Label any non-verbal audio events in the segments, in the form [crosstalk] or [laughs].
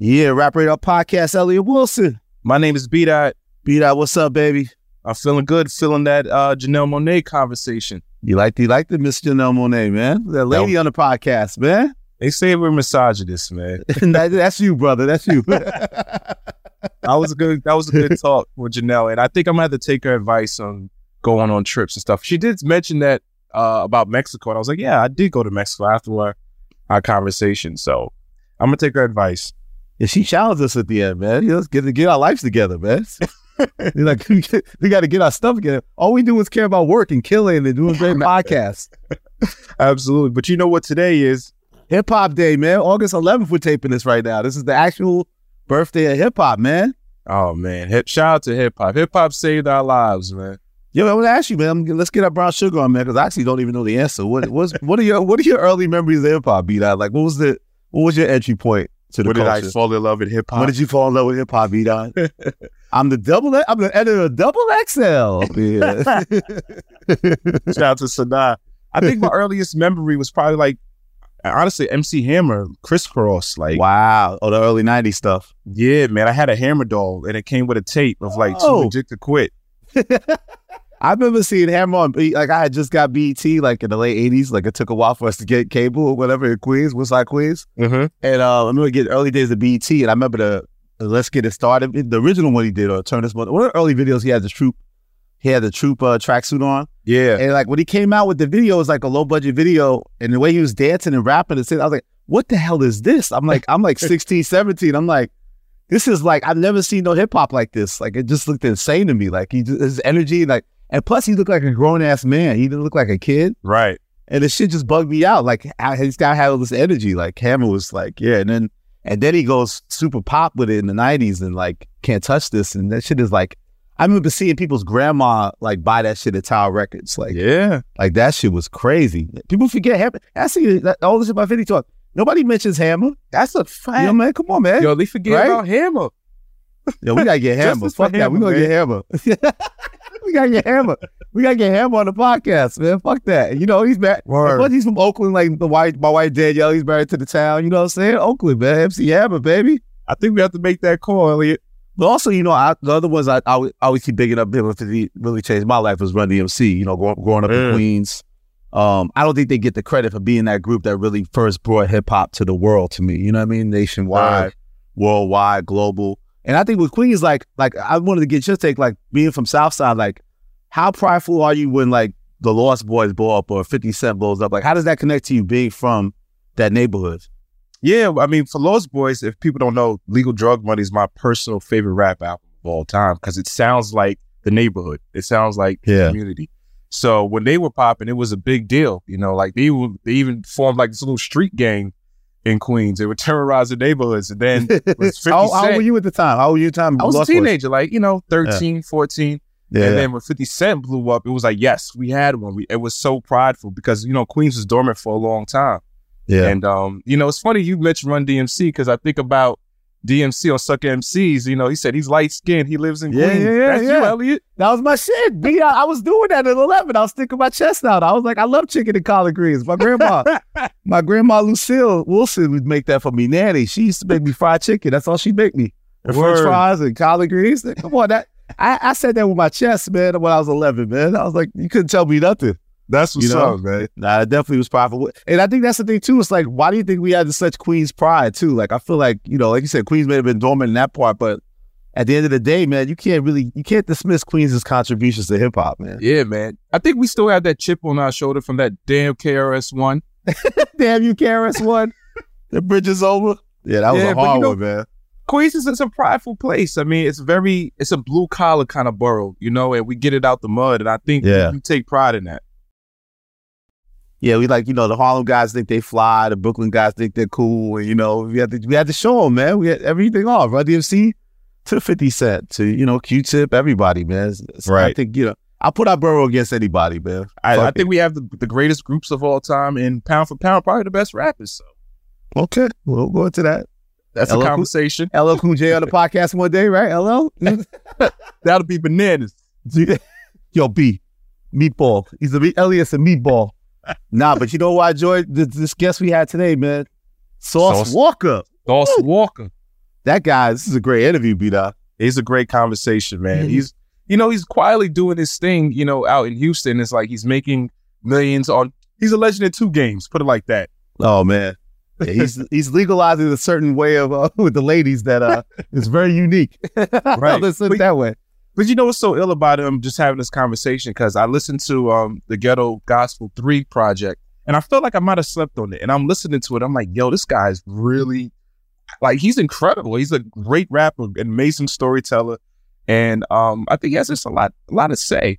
Yeah, Rap Radar Podcast, Elliot Wilson. My name is B Dot. B Dot, what's up, baby? I'm feeling good, feeling that uh, Janelle Monáe conversation. You like you like the Miss Janelle Monáe, man. That lady on the podcast, man. They say we're misogynist, man. [laughs] That- that's you, brother. That's you. [laughs] [laughs] that was a good that was a good talk with Janelle, and I think I'm gonna have to take her advice on going on trips and stuff. She did mention that uh, about Mexico, and I was like, yeah, I did go to Mexico after our, our conversation, so I'm gonna take her advice. Yeah, she challenged us at the end, man. You know, let's get get our lives together, man. [laughs] Like, [laughs] we, got to get our stuff together. All we do is care about work and killing and doing great podcasts. [laughs] Absolutely, but you know what today is? Hip Hop Day, man. August 11th, we're taping this right now. This is the actual birthday of hip hop, man. Oh man, hip, shout out to hip hop. Hip hop saved our lives, man. Yo, I want to ask you, man. Let's get our brown sugar on, man, because I actually don't even know the answer. What was what are your what are your early memories of hip hop, B Dot? Like, what was the what was your entry point to the When did I fall in love with hip hop? when did you fall in love with hip hop, out? [laughs] I'm the double. I'm the editor of Double XL. Yeah. [laughs] [laughs] Shout out to Sanaa. I think my earliest memory was probably like, honestly, MC Hammer, crisscross. Like, wow. Oh, the early '90s stuff. yeah, man, I had a Hammer doll and it came with a tape of like Oh. too legit to quit. I remember seeing Hammer on like I had just got BET like in the late '80s. Like it took a while for us to get cable or whatever in Queens, Woodside Queens. Mm-hmm. And uh, I remember getting early days of BET, and I remember the, the Let's Get It Started, the original one he did, or Turn This One. One of the early videos, he had the troop, he had the troop uh, tracksuit on, Yeah. and like when he came out with the video, it was like a low budget video, and the way he was dancing and rapping and saying, I was like, what the hell is this? I'm like, I'm like [laughs] 16, 17. I'm like, this is like I've never seen no hip hop like this. Like it just looked insane to me. Like he just, his energy, like, and plus he looked like a grown ass man. He didn't look like a kid. Right. And the shit just bugged me out. Like how this guy had all this energy. Like Hammer was like, yeah, and then and then he goes super pop with it in the nineties and like can't touch this. And that shit is like I remember seeing people's grandma like buy that shit at Tower Records. Like Yeah. like that shit was crazy. People forget Hammer. I see that, all this shit about 50 talk. Nobody mentions Hammer. That's a fact. know, man, come on, man. Yo, they forget Right? about Hammer. Yo, we gotta get [laughs] Hammer. Fuck that. We Hammer, gonna get Hammer. [laughs] we gotta get Hammer. We gotta get Hammer on the podcast, man. Fuck that. You know, he's married. Word. He's from Oakland, like the white, my white Danielle. He's married to the town. You know what I'm saying? Oakland, man. MC Hammer, baby. I think we have to make that call, Elliot. But also, you know, I, the other ones I, I always- keep bigging up people that really changed my life was Run DMC. You know, growing, growing up in. Queens. Um, I don't think they get the credit for being that group that really first brought hip hop to the world to me. You know what I mean? Nationwide, Right. worldwide, global. And I think with Queens, like, like I wanted to get your take, like being from Southside, like, how prideful are you when like the Lost Boyz blow up or 50 Cent blows up? Like, how does that connect to you being from that neighborhood? Yeah, I mean, for Lost Boyz, if people don't know, Legal Drug Money is my personal favorite rap album of all time because it sounds like the neighborhood. It sounds like the community. So when they were popping, it was a big deal. You know, like they were, they even formed like this little street gang in Queens. They would terrorize the neighborhoods. And then it was 50 [laughs] how, how were you at the time? How were you at the time? I was a teenager, like, you know, 13, 14. Yeah. And then when 50 Cent blew up, it was like, yes, we had one. We, it was so prideful because, you know, Queens was dormant for a long time. yeah. And um, you know, it's funny you mentioned Run DMC because I think about DMC on Sucker MCs. You know, he said he's light skinned. He lives in Yeah, Queens. yeah, yeah, That's you, yeah. Elliot. That was my shit. B, I, I was doing that at 11. I was sticking my chest out. I was like, I love chicken and collard greens. My grandma, [laughs] my grandma Lucille Wilson would make that for me. Nanny, she used to make me fried chicken. That's all she'd make me. And French fries and collard greens. Come on, that I, I said that with my chest, man, when I was 11, man. I was like, you couldn't tell me nothing. That's what's You know? up, man. Nah, it definitely was powerful. And I think that's the thing too. It's like, why do you think we had such Queen's pride too? Like, I feel like, you know, like you said, Queens may have been dormant in that part, but at the end of the day, man, you can't really, you can't dismiss Queens' contributions to hip hop, man. Yeah, man. I think we still have that chip on our shoulder from that damn KRS one. [laughs] Damn you, KRS one. [laughs] the bridge is over. Yeah, that was Yeah, a but you hard know- one, man. Queens is it's a prideful place. I mean, it's very it's a blue collar kind of borough, you know, and we get it out the mud, and I think Yeah. we take pride in that. Yeah, we like, you know, the Harlem guys think they fly, the Brooklyn guys think they're cool, and you know, we had to we had to show them, man. We had everything off, Run DMC to 50 Cent to, you know, Q Tip, everybody, man. So I think, you know, I'll put our borough against anybody, man. I, I think we have the, the greatest groups of all time, and pound for pound, probably the best rappers. So. Okay, we'll go into that. that's Hello, a conversation. [laughs] LL Cool J on the podcast one day, right? LL? [laughs] That'll be bananas. [laughs] Yo, B, meatball. He's a Elliot's a meatball. Nah, but you know why, Joy? This, this guest we had today, man, Sauce, Sauce. Walka. Dawson Walka. that guy, this is a great interview, B Dot. It's a great conversation, man. Mhm. He's you know, he's quietly doing his thing, you know, out in Houston. It's like he's making millions on he's a legend in two games, put it like that. Oh man, yeah, he's [laughs] he's legalizing a certain way of uh, [laughs] with the ladies that uh is very unique. Right. Let's put it that way. But you know what's so ill about him just having this conversation? Because I listened to um the Ghetto Gospel 3 project and I felt like I might have slept on it. And I'm listening to it. I'm like, yo, this guy's really like he's incredible. He's a great rapper, amazing storyteller. And um I think he has just a lot a lot to say.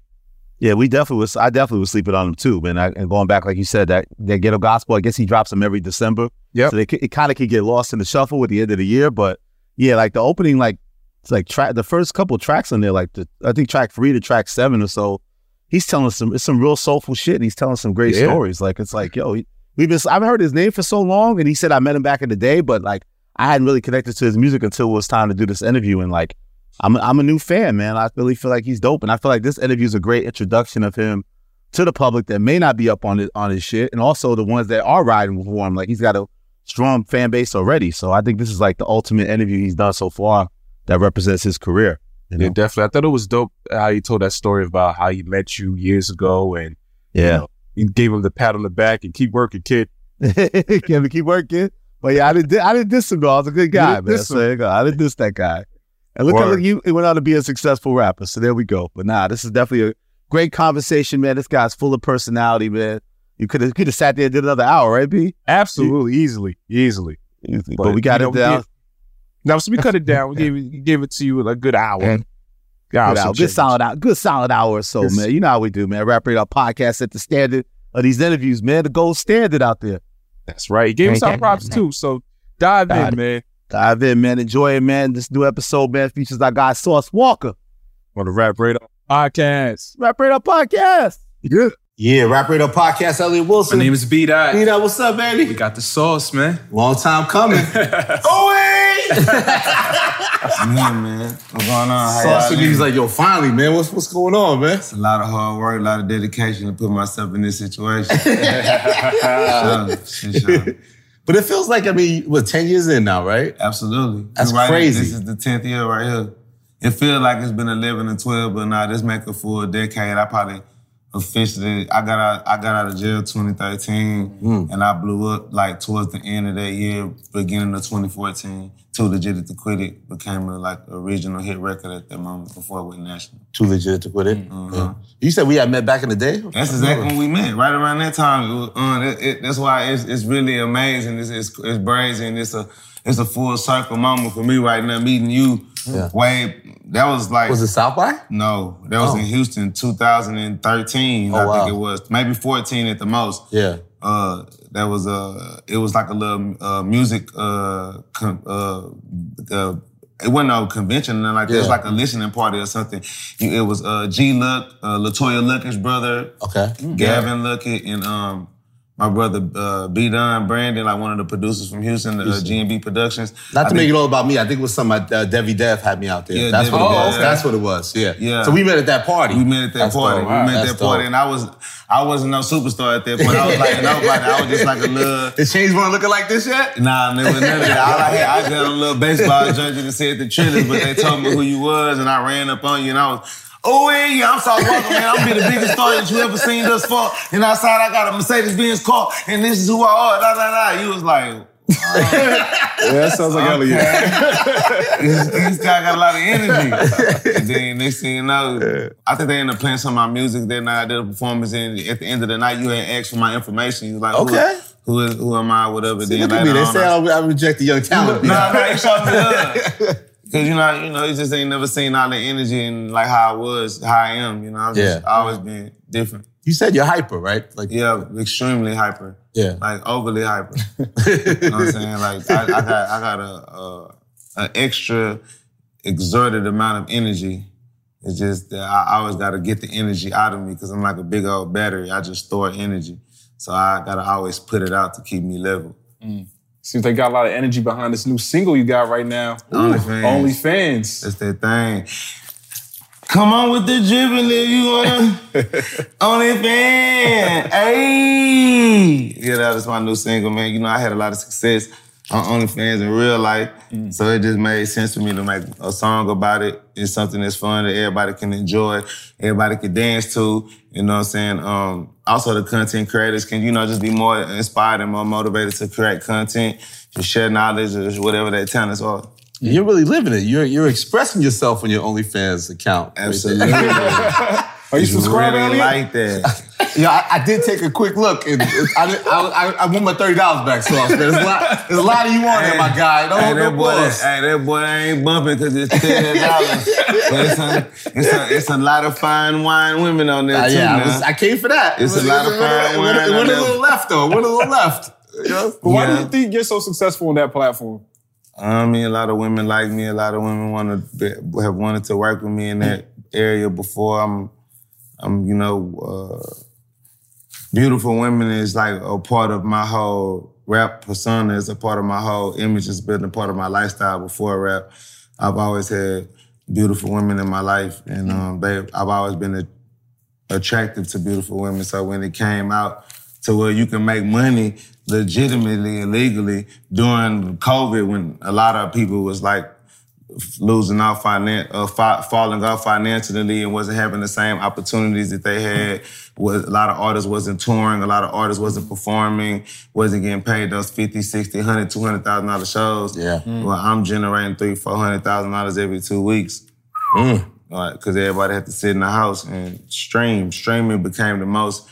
Yeah, we definitely was. I definitely was sleeping on him too, man. I, and going back, like you said, that that ghetto gospel. I guess he drops them every December. Yeah. So they, it kind of could get lost in the shuffle at the end of the year. But yeah, like the opening, like it's like track the first couple tracks on there, like the I think track three to track seven or so. He's telling some it's some real soulful shit, and he's telling some great Yeah. stories. Like it's like yo, he, we've been I've heard his name for so long, and he said I met him back in the day, but like I hadn't really connected to his music until it was time to do this interview, and like. I'm I'm a new fan, man. I really feel like he's dope, and I feel like this interview is a great introduction of him to the public that may not be up on it on his shit, and also the ones that are riding for him. Like he's got a strong fan base already, so I think this is like the ultimate interview he's done so far that represents his career. You know? Yeah, definitely. I thought it was dope how he told that story about how he met you years ago and you Yeah, know, he gave him the pat on the back and keep working, kid. [laughs] we keep working? But yeah, I didn't I didn't diss him though. I was a good guy, man. So there you go. I didn't diss that guy. And look look, you he went on to be a successful rapper. So there we go. But nah, this is definitely a great conversation, man. This guy's full of personality, man. You could have could have sat there and did another hour, right, B? Absolutely, easily, easily. But, we got you it know, down. We- Now, so we cut it down. We [laughs] gave it, gave it to you in a good hour. And- Good, hour, good solid hour, good solid hour or so, Yes. man. You know how we do, man. Rap Radar podcast at the standard of these interviews, man. The gold standard out there. That's right. He gave us our props too. So dive Got in, man. Dive in, man. Enjoy it, man. This new episode, man, features our guy Sauce Walka. On the Rap Radar podcast. Rap Radar podcast. Yeah. Yeah, Rap Radar Podcast, Elliot Wilson. My name is B Dot. Nina, what's up, baby? We got the sauce, man. Long time coming. Oh, hey! Yeah, man. What's going on? How Sauce y'all He's like, yo, finally, man, what's what's going on, man? It's a lot of hard work, a lot of dedication to put myself in this situation. [laughs] sure, sure, sure. But it feels like, I mean, what, 10 years in now, right? Absolutely. That's right. crazy. This is the 10th year right here. It feels like it's been 11 and 12, but now this make a full decade. I probably officially, I got out, I got out of jail 2013, Hmm. and I blew up like towards the end of that year, beginning of 2014. Too Legit to Quit It became a like a regional hit record at that moment before it went national. Too legit to quit it. Mhm. Yeah. You said we had met back in the day? That's exactly when we met. Right around that time, it was, uh, it, it, that's why it's, it's really amazing. It's, it's it's brazen. It's a it's a full circle moment for me right now. Meeting you, Yeah. Wade. That was like Was it South by? no, that was Oh. in Houston, 2013. Oh, I wow. think it was maybe 14 at the most. Yeah. Uh, that was uh, it was like a little uh, music uh, con- uh, uh, it wasn't no convention and like that. It was like a listening party or something. It was uh, G Luck, uh, LeToya Luckett's brother, Okay. Gavin Luckett and um my brother uh, B Don Brandon, like one of the producers from Houston, uh, G&B Productions. Not to I make think- it all about me. I think it was something uh, Devi Dev had me out there. Yeah, That's Debbie what it was. Oh, That's what it was. Yeah. Yeah. So we met at that party. We met at that That's party. dope. We met at that party, and I was I wasn't no superstar at that point. I was like nobody. I was just like a little. [laughs] Is Change one looking like this yet? Nah, never none of that. All I had, I got a little baseball jersey that said the Trillers, but they told me who you was, and I ran up on you, and I was. Oh yeah, I'm Walka, man. I'm be the biggest star that you ever seen thus far. And outside, I got a Mercedes Benz car, and this is who I are. Da da da. You was like, [laughs] Yeah, that sounds like Elliot. this, this guy got a lot of energy. and then next thing you know, I think they ended up playing some of my music. Then I did a performance, and at the end of the night, you had asked for my information. You was like, who- Okay. who, is, who am I, whatever. See, then look at me. They say I- I, reject the young talent. Nah, nah, it showed me love. [laughs] Cause you know, you know, you just ain't never seen all the energy and like how I was, how I am. You know, I've just Yeah. always been different. You said you're hyper, right? Like, Yeah, extremely hyper, yeah. like overly hyper. [laughs] You know what I'm saying? Like I, I got, I got a, a, a extra exerted amount of energy. It's just that I always got to get the energy out of me because I'm like a big old battery. I just store energy, so I gotta always put it out to keep me level. Mm. Seems they got a lot of energy behind this new single you got right now. OnlyFans. OnlyFans. That's that thing. Come on with the dribbling if you wanna. [laughs] Only fan. Hey. Yeah, that was my new single, man. You know, I had a lot of success on OnlyFans in real life. So it just made sense for me to make a song about it. It's something that's fun that everybody can enjoy, everybody can dance to. You know what I'm saying? Um, also the content creators can, you know, just be more inspired and more motivated to create content, to share knowledge or whatever their talents are. You're really living it. You're you're expressing yourself on your OnlyFans account. Absolutely. [laughs] Are you It's subscribed, really Elliot? like that. [laughs] Yeah, I, I did take a quick look, and I, did- I, I, I want my thirty dollars back, So Man, there's a lot, there's a lot of you on there, my guy. Don't hey, no that boy, bullshit. hey, that boy ain't bumping because it's ten dollars. [laughs] but it's a, it's a, it's a lot of fine wine women on there Uh, too. yeah, I, was, I came for that. It's a lot of It fine wine It went on a there. little left though. It went a little left. You know? But why do you think you're so successful on that platform? I mean, a lot of women like me. A lot of women want to have wanted to work with me in that area before. I'm, I'm, you know, uh, beautiful women is like a part of my whole rap persona. It's a part of my whole image. It's been a part of my lifestyle before rap. I've always had beautiful women in my life, and um, they, I've always been a, attractive to beautiful women. So when it came out to where you can make money legitimately and legally during COVID, when a lot of people was like losing out finan- uh, fa- falling off financially and wasn't having the same opportunities that they had. Was a lot of artists wasn't touring, a lot of artists wasn't performing, wasn't getting paid those 50, 60, 100, 200,000 dollar shows. Yeah. Well, I'm generating three, four hundred thousand dollars every two weeks. Because everybody had to sit in the house and stream. Streaming became the most,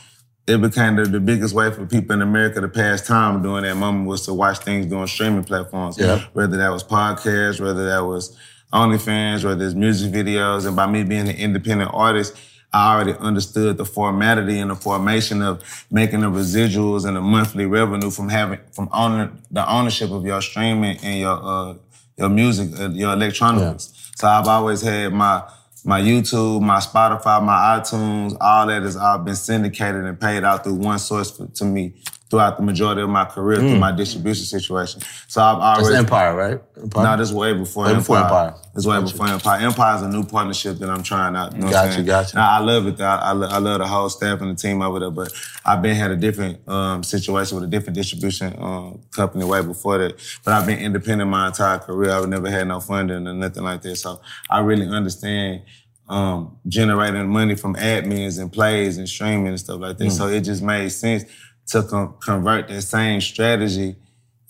it became the, the biggest way for people in America to pass time during that moment was to watch things on streaming platforms. Yeah. Whether that was podcasts, whether that was OnlyFans, whether it's music videos. And by me being an independent artist, I already understood the formality and the formation of making the residuals and the monthly revenue from having, from owning the ownership of your streaming and your, uh, your music, uh, your electronics. So I've always had my my YouTube, my Spotify, my iTunes, all that has all been syndicated and paid out through one source for, to me throughout the majority of my career through my distribution situation. So I've It's always Empire, right? Empire. no, this way before Way Empire. before Empire. This way before Empire. Empire is a new partnership that I'm trying out. You know Gotcha, gotcha. And I, love it. though. I, I, I love the whole staff and the team over there. But I've been had a different um, situation with a different distribution um, company way before that. But I've been independent my entire career. I've never had no funding or nothing like that. So I really understand um, generating money from admins and plays and streaming and stuff like that. So it just made sense to con- convert that same strategy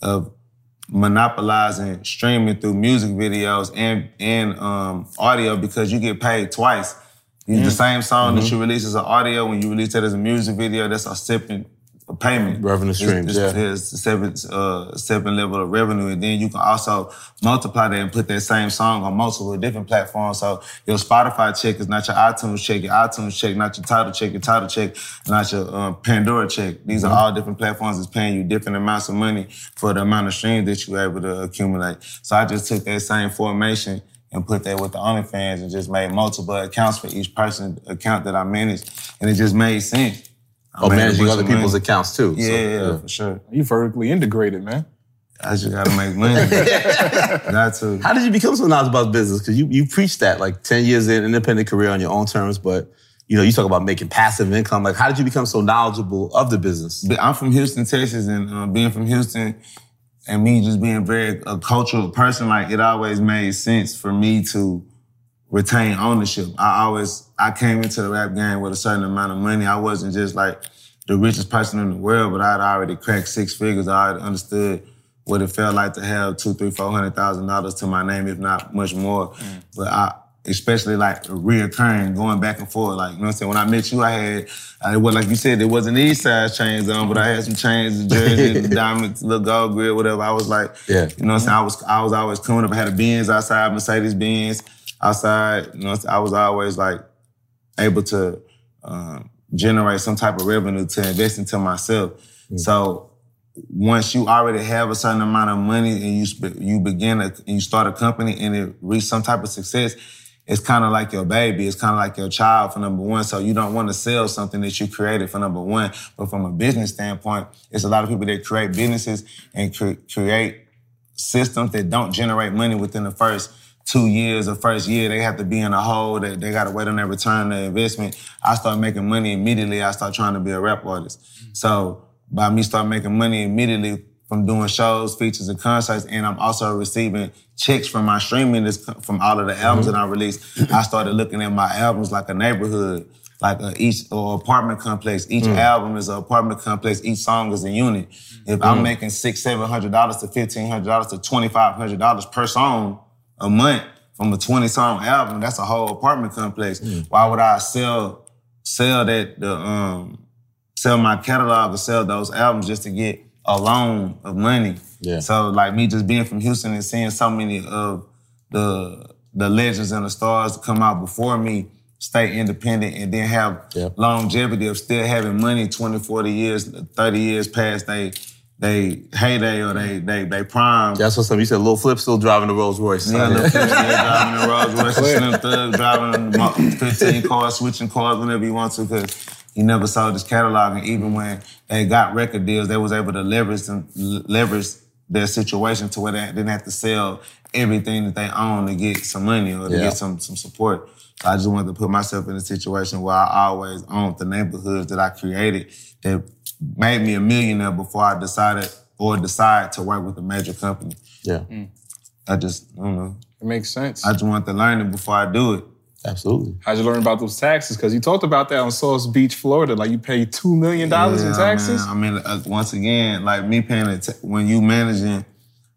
of monopolizing streaming through music videos and and um, audio because you get paid twice. You, The same song that you release as an audio, when you release it as a music video, that's a separate payment. Revenue It's- streams, it's, yeah. It's a seven, uh, seven level of revenue, and then you can also multiply that and put that same song on multiple different platforms. So your Spotify check is not your iTunes check, your iTunes check, not your Tidal check, your Tidal check, not your um, Pandora check. These Mm-hmm. are all different platforms that's paying you different amounts of money for the amount of streams that you're able to accumulate. So I just took that same formation and put that with the OnlyFans and just made multiple accounts for each person account that I managed, and it just made sense. Oh, managing other people's money. accounts too. Yeah, So, yeah, for sure. You vertically integrated, man. I just gotta make money. [laughs] Got to. How did you become so knowledgeable about business? Because you you preached that like ten years in independent career on your own terms, but you know you talk about making passive income. Like, how did you become so knowledgeable of the business? I'm from Houston, Texas, and uh, being from Houston, and me just being very a cultural person, like it always made sense for me to retain ownership. I always I came into the rap game with a certain amount of money. I wasn't just like the richest person in the world, but I'd already cracked six figures. I already understood what it felt like to have two, three, four hundred thousand dollars to my name, if not much more. Mm. But I especially like reoccurring, going back and forth. Like, you know what I'm saying? When I met you, I had, I, well, like you said, there wasn't these size chains on, but I had some chains, [laughs] jersey, diamonds, little gold grid, whatever. I was like, Yeah. you know what I'm saying? I was, I was always coming up. I had a Benz outside, Mercedes Benz outside. You know? I was always like able to um, generate some type of revenue to invest into myself. So once you already have a certain amount of money and you sp- you begin a, and you start a company and it reach some type of success, it's kind of like your baby. It's kind of like your child for number one. So you don't want to sell something that you created for number one. But from a business standpoint, it's a lot of people that create businesses and cre- create systems that don't generate money within the first two years or first year. They have to be in a hole. They, they got to wait on their return their investment. I start making money immediately. I start trying to be a rap artist. Mm-hmm. So by me start making money immediately from doing shows, features, and concerts, and I'm also receiving checks from my streaming this, from all of the albums mm-hmm. that I released. I started looking at my albums like a neighborhood, like a, each or apartment complex. Each mm. album is an apartment complex. Each song is a unit. If I'm mm. making six, seven hundred dollars to fifteen hundred dollars to twenty five hundred dollars per song a month from a twenty song album, that's a whole apartment complex. Why would I sell sell that the um sell my catalog or sell those albums just to get a loan of money. Yeah. So like me just being from Houston and seeing so many of the the legends and the stars come out before me, stay independent and then have Yep. longevity of still having money 20, 40 years, 30 years past they they heyday or they they they prime. That's what's up. You said Lil Flip still driving the Rolls Royce. Yeah, Lil Flip still [laughs] driving the Rolls Royce, and Slim Thug driving the uh, 15 cars, switching cars whenever he wants to, because he never sold his catalog. And even when they got record deals, they was able to leverage them, leverage their situation to where they didn't have to sell everything that they own to get some money or to Yeah. get some some support. So I just wanted to put myself in a situation where I always owned the neighborhoods that I created that made me a millionaire before I decided or decide to work with a major company. Yeah, I just, I don't know. It makes sense. I just want to learn it before I do it. absolutely. How'd you learn about those taxes? Because you talked about that on Sauce Beach, Florida. Like you pay two million dollars in Yeah, taxes. man. I mean, uh, once again, like me paying it, when you managing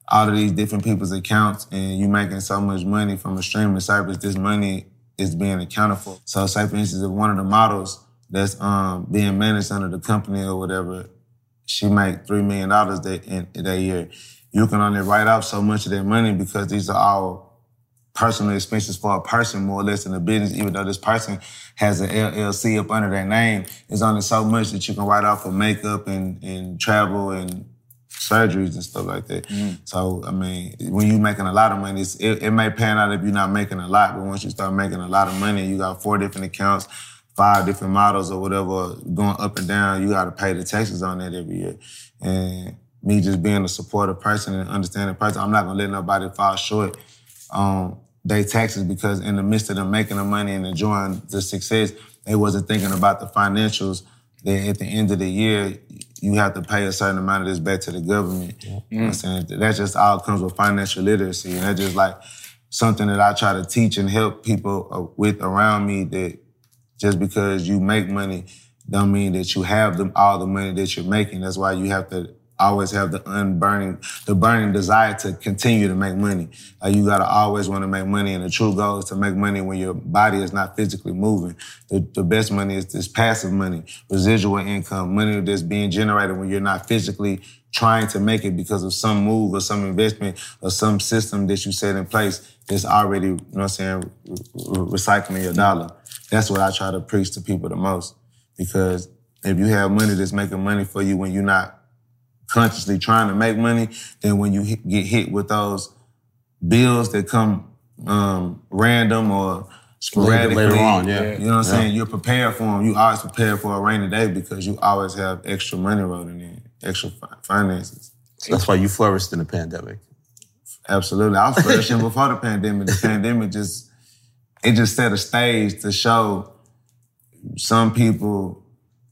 all of these different people's accounts and you making so much money from a streaming service, this money is being accounted for. So, say for instance, if one of the models that's um, being managed under the company or whatever, she make three million dollars that in that year. You can only write off so much of that money because these are all personal expenses for a person more or less in the business, even though this person has an LLC up under their name, there's only so much that you can write off for makeup and, and travel and surgeries and stuff like that. So, I mean, when you're making a lot of money, it's, it, it may pan out if you're not making a lot, but once you start making a lot of money, you got four different accounts, five different models or whatever going up and down, you got to pay the taxes on that every year. And me just being a supportive person and understanding person, I'm not gonna let nobody fall short on their taxes because in the midst of them making the money and enjoying the success, they wasn't thinking about the financials. That at the end of the year, you have to pay a certain amount of this back to the government. You know what I'm saying? That just all comes with financial literacy. And that's just like something that I try to teach and help people uh, with around me that just because you make money don't mean that you have them all the money that you're making. That's why you have to always have the unburning, the burning desire to continue to make money. You gotta always want to make money, and the true goal is to make money when your body is not physically moving. The, the best money is this passive money, residual income, money that's being generated when you're not physically trying to make it because of some move or some investment or some system that you set in place that's already, you know what I'm saying, re- re- recycling your dollar. That's what I try to preach to people the most. Because if you have money that's making money for you when you're not consciously trying to make money, then when you hit, get hit with those bills that come um, random or sporadically, later on, yeah. you know what I'm saying? You're prepared for them. You always prepare for a rainy day because you always have extra money rolling in, extra fi- finances. That's why you flourished in the pandemic. Absolutely. I was flourishing before the pandemic. The [laughs] pandemic just, it just set a stage to show some people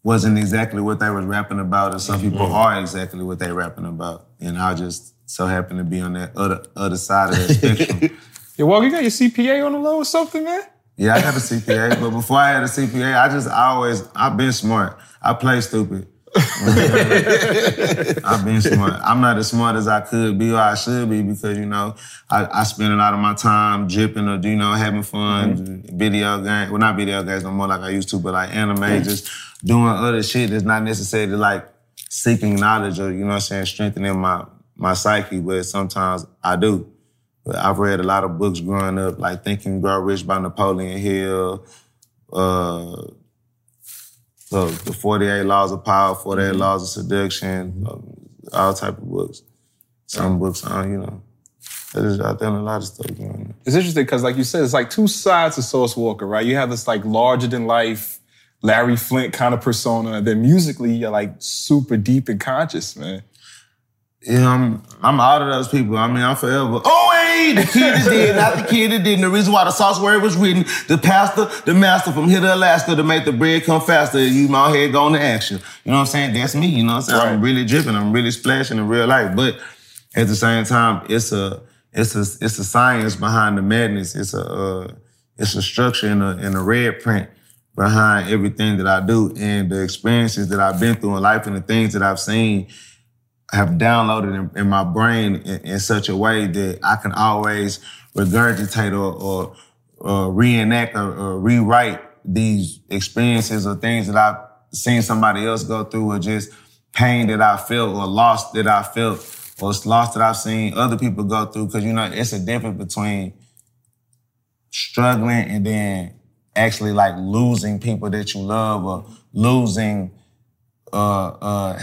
wasn't exactly what they was rapping about, and some mm-hmm. people are exactly what they rapping about. And I just so happened to be on that other other side of that spectrum. [laughs] Yo, Walka, you got your CPA on the low or something, man? Yeah, I got a CPA, but before I had a CPA, I just I always I've been smart. I play stupid. [laughs] I've been smart. I'm not as smart as I could be or I should be because you know I, I spend a lot of my time jipping or you know having fun, video games. Well, not video games no more like I used to, but like anime, just doing other shit that's not necessarily like seeking knowledge or you know what I'm saying strengthening my my psyche. But sometimes I do. But I've read a lot of books growing up, like Think and Grow Rich by Napoleon Hill, uh, the, the 48 Laws of Power, 48 Laws of Seduction, um, all type of books. Some books on, you know, out there a lot of stuff going on. It's interesting because, like you said, it's like two sides of Sauce Walka, right? You have this like larger than life Larry Flynt kind of persona, and then musically you're like super deep and conscious, man. Yeah, I'm, I'm out of those people. I mean, I'm forever. Oh, me, the kid that did, not the kid that didn't. The reason why the sauce word was written, the pastor, the master from here to Alaska to make the bread come faster. You my head going to action. You know what I'm saying? That's me. You know what I'm saying? I'm really dripping. I'm really splashing in real life. But at the same time, it's a it's a it's a science behind the madness. It's a uh, it's a structure in a in a red print behind everything that I do and the experiences that I've been through in life and the things that I've seen have downloaded in, in my brain in, in such a way that I can always regurgitate or, or, or reenact or, or rewrite these experiences or things that I've seen somebody else go through or just pain that I felt or loss that I felt or loss that I've seen other people go through. Cause you know, it's a difference between struggling and then actually like losing people that you love or losing uh, uh,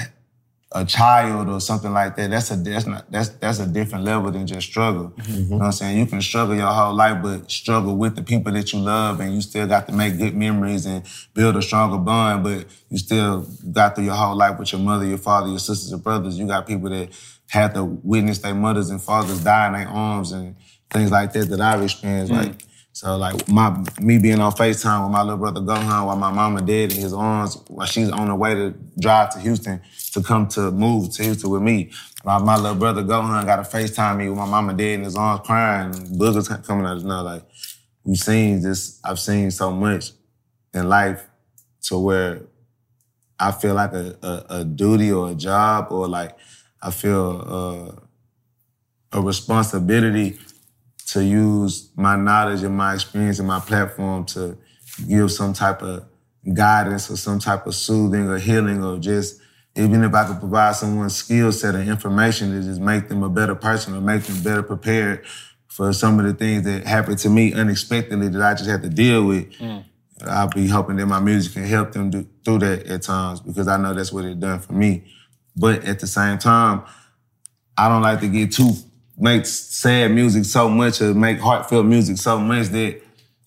a child or something like that. That's a that's not that's that's a different level than just struggle. Mm-hmm. You know what I'm saying? You can struggle your whole life, but struggle with the people that you love, and you still got to make good memories and build a stronger bond. But you still got through your whole life with your mother, your father, your sisters and brothers. You got people that had to witness their mothers and fathers die in their arms and things like that that I've experienced. Mm. Like so, like my me being on Facetime with my little brother Gohan while my mama dead in his arms while she's on her way to drive to Houston to come to move to Houston with me. My, my little brother Gohan got to Facetime me with my mama dead in his arms crying, boogers coming out his nose. Like we've seen this, I've seen so much in life to where I feel like a, a, a duty or a job or like I feel uh, a responsibility to use my knowledge and my experience and my platform to give some type of guidance or some type of soothing or healing or just even if I could provide someone skill set and information to just make them a better person or make them better prepared for some of the things that happened to me unexpectedly that I just had to deal with. Mm. I'll be hoping that my music can help them do, through that at times because I know that's what it done for me. But at the same time, I don't like to get too make sad music so much or make heartfelt music so much that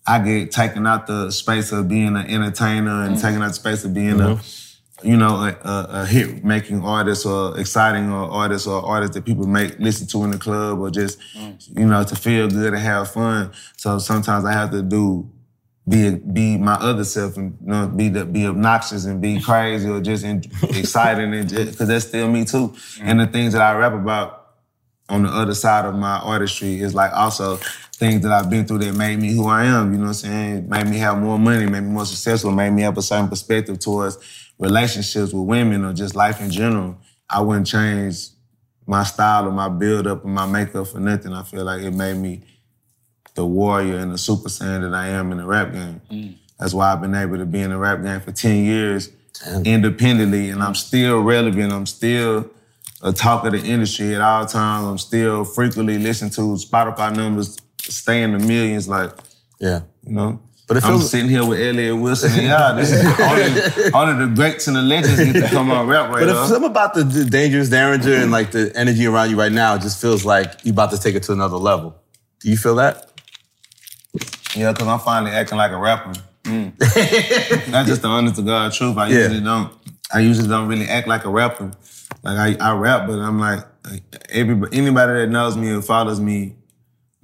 I get taken out the space of being an entertainer and mm. taken out the space of being a mm-hmm. You know a, a, a hit making artist or exciting or artist or artist that people make listen to in the club or just mm. you know to feel good and have fun. So sometimes I have to do be be my other self and you know, be the, be obnoxious and be [laughs] crazy or just in, exciting and because that's still me too. Mm. And the things that I rap about on the other side of my artistry is like also things that I've been through that made me who I am. You know what I'm saying? Made me have more money, made me more successful, made me have a certain perspective towards relationships with women or just life in general. I wouldn't change my style or my build up and my makeup for nothing. I feel like it made me the warrior and the super saiyan that I am in the rap game. Mm. That's why I've been able to be in the rap game for 10 years independently and I'm still relevant. I'm still a talk of the industry at all times. I'm still frequently listened to. Spotify numbers stay in the millions, like, Yeah. you know. But it I'm sitting here with Elliot Wilson and [laughs] y'all. This is only, [laughs] only the greats and the legends get to come on rap right But if something about the, the dangerous Derringer and like the energy around you right now just feels like you about to take it to another level. Do you feel that? Yeah, because I'm finally acting like a rapper. Mm. [laughs] Not just the honest to God truth. I Yeah. usually don't. I usually don't really act like a rapper. Like I, I rap, but I'm like everybody. Anybody that knows me or follows me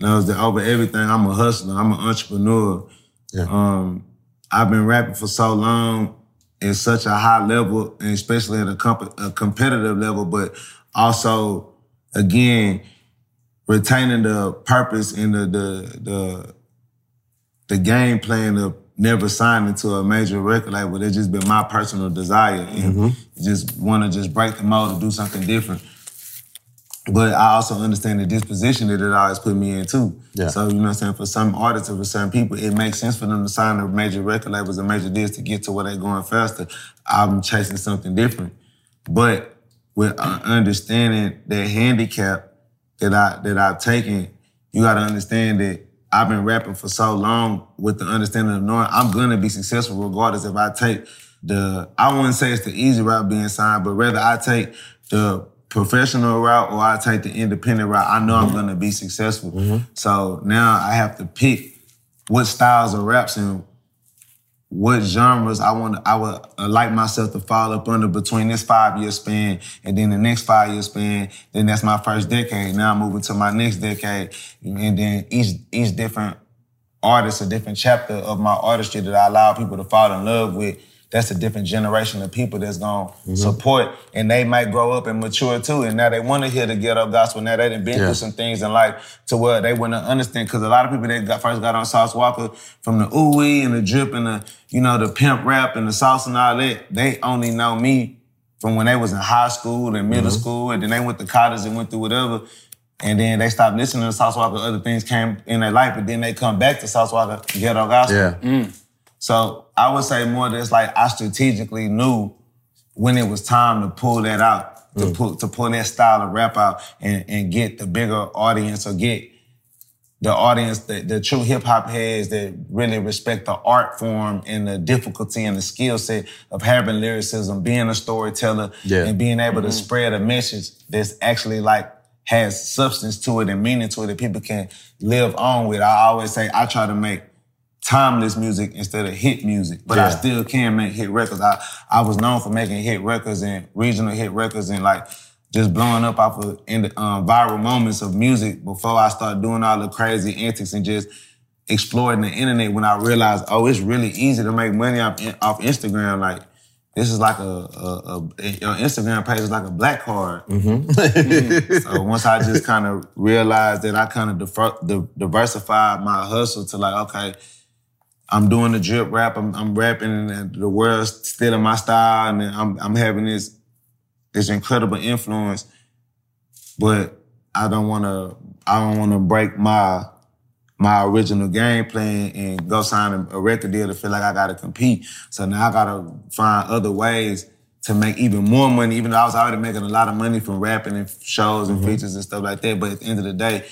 knows that over everything, I'm a hustler. I'm an entrepreneur. Yeah. Um, I've been rapping for so long at such a high level, and especially at a, comp- a competitive level, but also again retaining the purpose and the the the the game plan of never signing to a major record label. It's just been my personal desire and just want to just break the mold and do something different. But I also understand the disposition that it always put me in too. Yeah. So you know what I'm saying? For some artists or for some people, it makes sense for them to sign a major record labels and major deals to get to where they're going faster. I'm chasing something different. But with understanding that handicap that I that I've taken, you gotta understand that I've been rapping for so long with the understanding of knowing I'm gonna be successful regardless if I take the I wouldn't say it's the easy route being signed, but rather I take the professional route or I take the independent route. I know I'm gonna be successful. So now I have to pick what styles of raps and what genres I want I would uh, like myself to fall up under between this five year span and then the next five year span. Then that's my first decade. Now I'm moving to my next decade, and then each each different artist, a different chapter of my artistry that I allow people to fall in love with. That's a different generation of people that's gonna mm-hmm. support, and they might grow up and mature too. And now they want to hear the ghetto gospel. Now they done been Yeah. through some things in life to where they wouldn't understand. Because a lot of people that got first got on Sauce Walka from the ooh wee and the drip and the you know the pimp rap and the sauce and all that. They only know me from when they was in high school and middle mm-hmm. school, and then they went to college and went through whatever. And then they stopped listening to Sauce Walka. Other things came in their life, but then they come back to Sauce Walka ghetto gospel. Yeah. Mm. So I would say more that it's like I strategically knew when it was time to pull that out, to mm. pull to pull that style of rap out and, and get the bigger audience or get the audience that the true hip hop heads that really respect the art form and the difficulty and the skill set of having lyricism, being a storyteller, Yeah. and being able to mm-hmm. spread a message that's actually like has substance to it and meaning to it that people can live on with. I always say I try to make timeless music instead of hit music, but I still can make hit records. I, I was known for making hit records and regional hit records and like just blowing up off of in the, um, viral moments of music before I started doing all the crazy antics and just exploring the internet when I realized, oh, it's really easy to make money off, off Instagram. Like, this is like a, a, a your Instagram page is like a black card. [laughs] [laughs] so once I just kind of realized that I kind of diver- di- diversified my hustle to like, okay, I'm doing the drip rap, I'm, I'm rapping, and the world's stealing my style, and I'm I'm having this this incredible influence, but I don't want to I don't want to break my my original game plan and go sign a, record deal to feel like I got to compete. So now I got to find other ways to make even more money, even though I was already making a lot of money from rapping and shows and mm-hmm. features and stuff like that. But at the end of the day,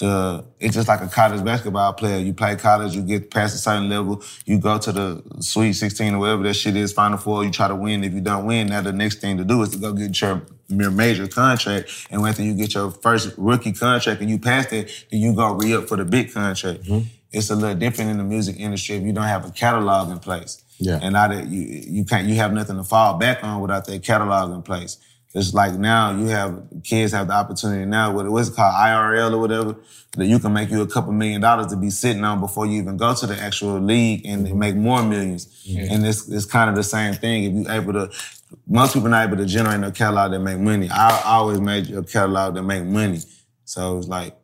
the it's just like a college basketball player. You play college, you get past a certain level, you go to the Sweet 16 or whatever that shit is, Final Four, you try to win. If you don't win, now the next thing to do is to go get your, your major contract. And after you get your first rookie contract and you pass that, then you go re-up for the big contract. Mm-hmm. It's a little different in the music industry if you don't have a catalog in place. Yeah. And that you you can't you have nothing to fall back on without that catalog in place. It's like now you have kids have the opportunity now with what's it called IRL or whatever that you can make you a couple million dollars to be sitting on before you even go to the actual league and mm-hmm. make more 1000000s And it's it's kind of the same thing if you're able to. Most people not able to generate a catalog that make money. I, I always made a catalog that make money. So it's like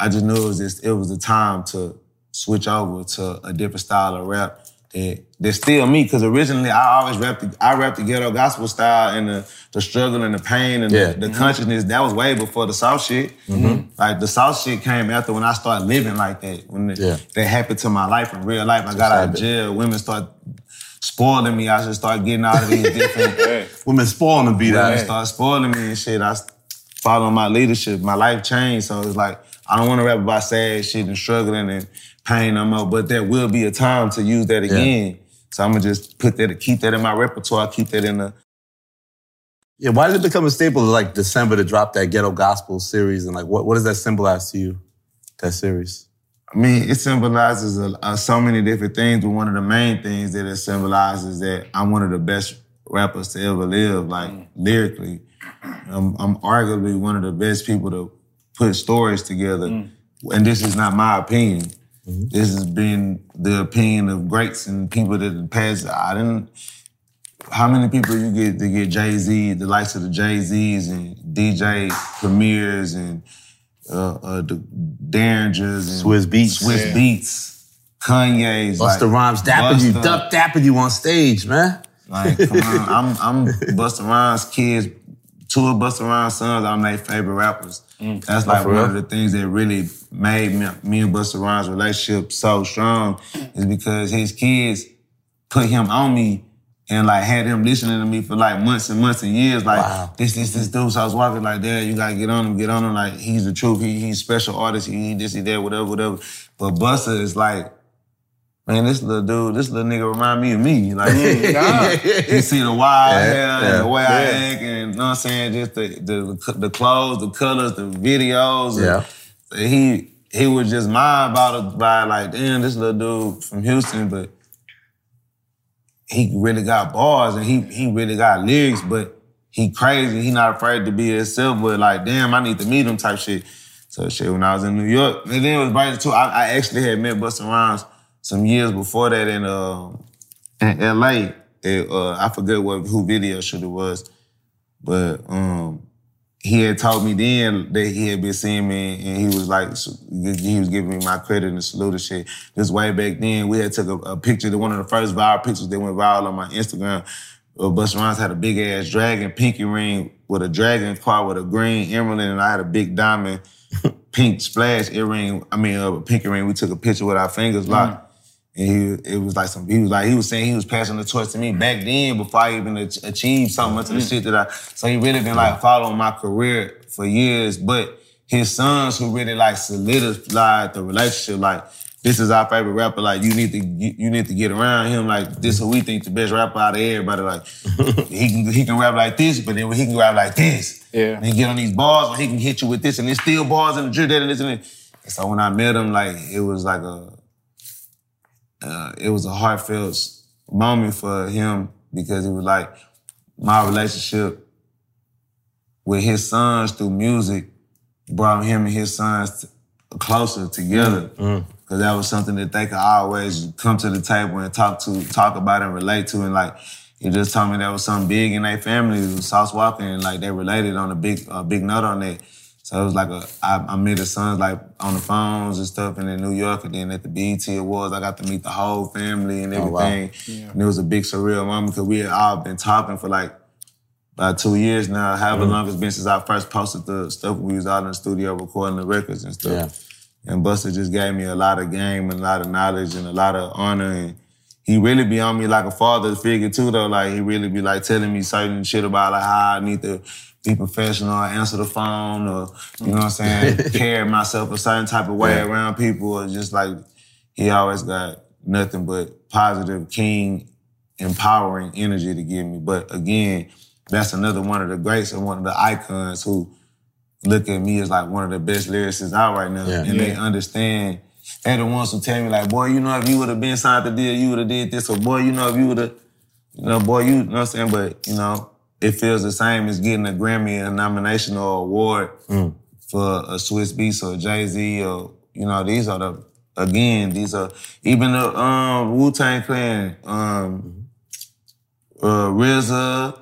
I just knew it was just it was the time to switch over to a different style of rap that that's still me. Cause originally I always rap the, I rapped the ghetto gospel style and the, the struggle and the pain and Yeah. the, the consciousness. That was way before the South shit. Mm-hmm. Like the South shit came after when I started living like that. When it, Yeah. that happened to my life in real life. I got out of happened. jail. Women start spoiling me. I just start getting out of these [laughs] different Women spoiling to be Women that. start spoiling me and shit. I following my leadership. My life changed. So it's like, I don't want to rap about sad shit and struggling and pain no more, but there will be a time to use that again. So I'm gonna just put that, keep that in my repertoire, keep that in the, Yeah, why did it become a staple of like December to drop that ghetto gospel series? And like, what, what does that symbolize to you, that series? I mean, it symbolizes a, a- so many different things, but one of the main things that it symbolizes that I'm one of the best rappers to ever live, like mm. lyrically. I'm, I'm arguably one of the best people to put stories together. Mm. And this is not my opinion. This has been the opinion of greats and people that have passed. I didn't. How many people you get to get Jay Z, the likes of the Jay Z's and DJ Premiers and uh, uh, the Derringers and Swizz Beatz. Swizz Beatz, Kanye's, Busta like, Rhymes dapping you, Busta. duck dapping you on stage, man. Like, come on, I'm I'm Busta Rhymes' kids. Two of Busta Rhymes' sons are my favorite rappers. Mm. That's oh, like for one real? of the things that really made me, me and Busta Rhymes' relationship so strong is because his kids put him on me and like had him listening to me for like months and months and years. Like Wow. this, this, this dude. So I was walking like, Dad, you gotta get on him, get on him. Like he's the truth. He, he's a special artist. He, he this, he that, whatever, whatever. But Busta is like, man, this little dude, this little nigga remind me of me. Like [laughs] you see the wild Yeah, hair yeah, and the way I yeah. act, and you know what I'm saying, just the the the clothes, the colors, the videos. Yeah. and he he was just mind about it by like, damn, this little dude from Houston, but he really got bars and he he really got lyrics, but he crazy. He not afraid to be himself, but like, damn, I need to meet him type shit. So shit, when I was in New York, and then it was right too. I, I actually had met Busta Rhymes some years before that in uh, in L.A. It, uh, I forget what who video shoot it was, but um, he had told me then that he had been seeing me and he was like, he was giving me my credit and salute and shit. This way back then, we had took a, a picture, one of the first viral pictures that went viral on my Instagram. Uh, Busta Rhymes had a big ass dragon pinky ring with a dragon claw with a green emerald and I had a big diamond [laughs] pink splash earring. I mean, a pinky ring. We took a picture with our fingers locked. And he, it was like some, he was like, he was saying he was passing the torch to me back then before I even achieved so much of the mm. shit that I, so he really been like following my career for years. But his sons who really like solidified the relationship, like, this is our favorite rapper. Like you need to you, you need to get around him. Like this, is who we think the best rapper out of everybody. Like [laughs] he can he can rap like this, but then he can rap like this. Yeah. And he get on these bars, or he can hit you with this, and there's still bars in the drill that and this and that. And so when I met him, like it was like a uh, it was a heartfelt moment for him because it was like my relationship with his sons through music brought him and his sons closer together. Cause that was something that they could always come to the table and talk to, talk about and relate to. And like, he just told me that was something big in their family. It was Sauce Walka and like they related on a big, a big note on that. So it was like a, I, I met his sons like on the phones and stuff and in New York and then at the BET Awards, I got to meet the whole family and oh, wow. everything. And it was a big surreal moment because we had all been talking for like about two years now, however mm. long it's been since I first posted the stuff we was out in the studio recording the records and stuff. Yeah. And Busta just gave me a lot of game and a lot of knowledge and a lot of honor. And he really be on me like a father figure too, though. Like he really be like telling me certain shit about like how I need to be professional, answer the phone, or you know what I'm saying, [laughs] carry myself a certain type of way around people. Or just like he always got nothing but positive, keen, empowering energy to give me. But again, that's another one of the greats and one of the icons who look at me as like one of the best lyricists out right now. Yeah. And they understand. They're the ones who tell me like, boy, you know, if you would have been signed the deal, you would have did this. Or boy, you know, if you would have, you know, boy, you, you know what I'm saying? But, you know, it feels the same as getting a Grammy, a nomination or award for a Swizz Beatz or Jay-Z or, you know, these are the, again, these are, even the um, Wu-Tang Clan, um, uh, RZA,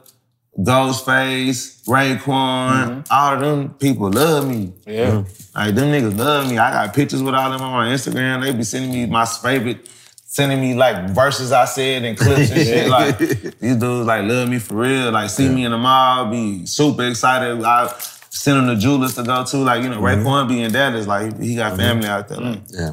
Ghostface, Raekwon, all of them people love me. Yeah. Like them niggas love me. I got pictures with all of them on my Instagram. They be sending me my favorite, sending me like verses I said and clips and shit. Like [laughs] these dudes like love me for real. Like see me in the mall, be super excited. I send them to jewelers to go to. Like you know, Raekwon mm-hmm. be in Dallas. Like he got mm-hmm. family out there. Like mm-hmm. Yeah.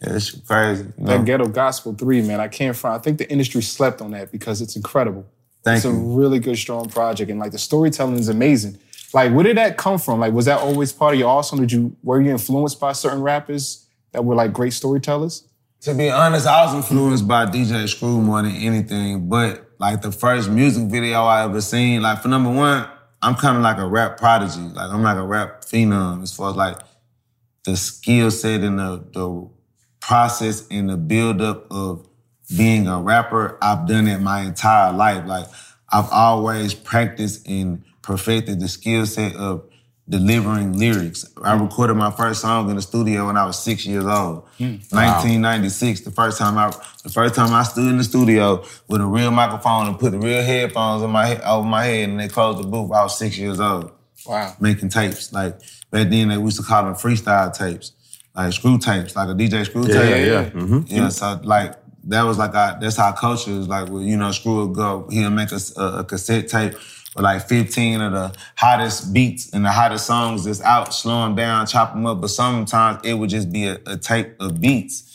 yeah, it's crazy. You know? That Ghetto Gospel 3, man, I can't find. I think the industry slept on that because it's incredible. Thank it's a really good, strong project. And like the storytelling is amazing. Like, where did that come from? Like, was that always part of your arsenal? Did you were you influenced by certain rappers that were like great storytellers? To be honest, I was influenced by DJ Screw more than anything. But like the first music video I ever seen, like for number one, I'm kind of like a rap prodigy. Like I'm like a rap phenom as far as like the skill set and the, the process and the buildup of being a rapper. I've done it my entire life. Like I've always practiced and perfected the skill set of delivering lyrics. I recorded my first song in the studio when I was six years old. 1996, the first time I the first time I stood in the studio with a real microphone and put the real headphones on my head, over my head and they closed the booth. I was six years old Wow. making tapes. Like back then they used to call them freestyle tapes, like screw tapes, like a DJ screw Yeah, tape. yeah, yeah. Mhm. Yeah, so like that was like our, that's our culture is like, well, you know, Screw would go, he'll make a, a, a cassette tape with like 15 of the hottest beats and the hottest songs that's out, slow them down, chop them up. But sometimes it would just be a, a tape of beats.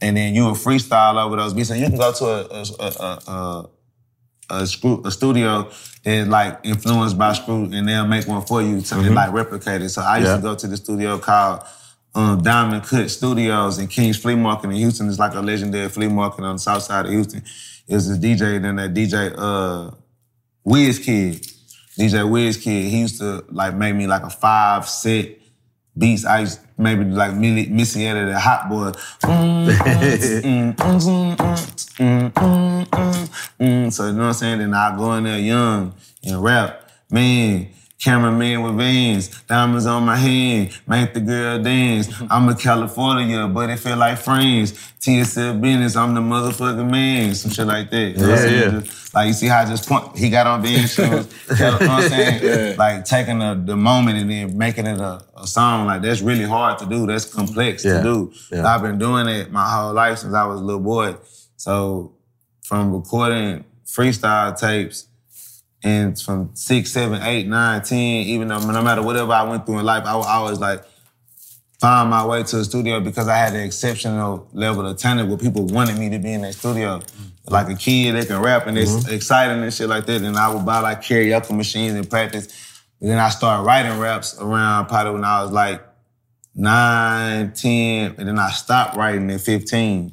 And then you would freestyle over those beats. And you can go to a, a, a, a, a, screw, a studio that's like influenced by Screw and they'll make one for you to like replicate it. So I used Yeah. to go to the studio called um, Diamond Cut Studios in King's Flea Market in Houston. It's like a legendary flea market on the south side of Houston. It was this DJ, then that DJ uh Wiz Kid. DJ Wiz Kid, he used to like make me like a five set beats. I used maybe like Missy Elliott, the Hot Boy. [laughs] So you know what I'm saying? Then I go in there young and rap. Man, cameraman with veins, diamonds on my hand, make the girl dance. [laughs] I'm a California, but it feel like friends. TSL business, I'm the motherfucking man. Some shit like that. You know what I'm Yeah, yeah. Just- like you see how I just point, he got on being shoes. you know what I'm [laughs] saying? Yeah. Like taking the, the moment and then making it a, a song, like that's really hard to do. That's complex Yeah, to do. yeah. I've been doing it my whole life since I was a little boy. So from recording freestyle tapes and from six, seven, eight, nine, ten, even though no matter whatever I went through in life, I would always like find my way to the studio because I had an exceptional level of talent where people wanted me to be in their studio. Mm-hmm. Like a kid that can rap and it's mm-hmm. exciting and shit like that. And I would buy like karaoke machines and practice. And then I started writing raps around probably when I was like nine, 10, and then I stopped writing at 15.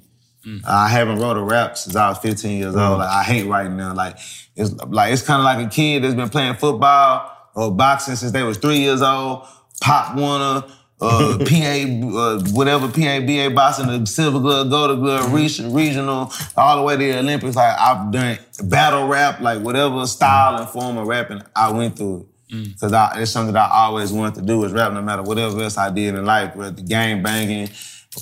I haven't wrote a rap since I was 15 years old. Like I hate writing now. Like it's like it's kind of like a kid that's been playing football or boxing since they was three years old. Pop Warner, uh, [laughs] PA, uh, whatever PA, BA boxing, the silver glove, gold glove, reg- regional, all the way to the Olympics. Like I've done battle rap, like whatever style and form of rapping, I went through it. Cause I, it's something that I always wanted to do is rap, no matter whatever else I did in life, whether the game banging,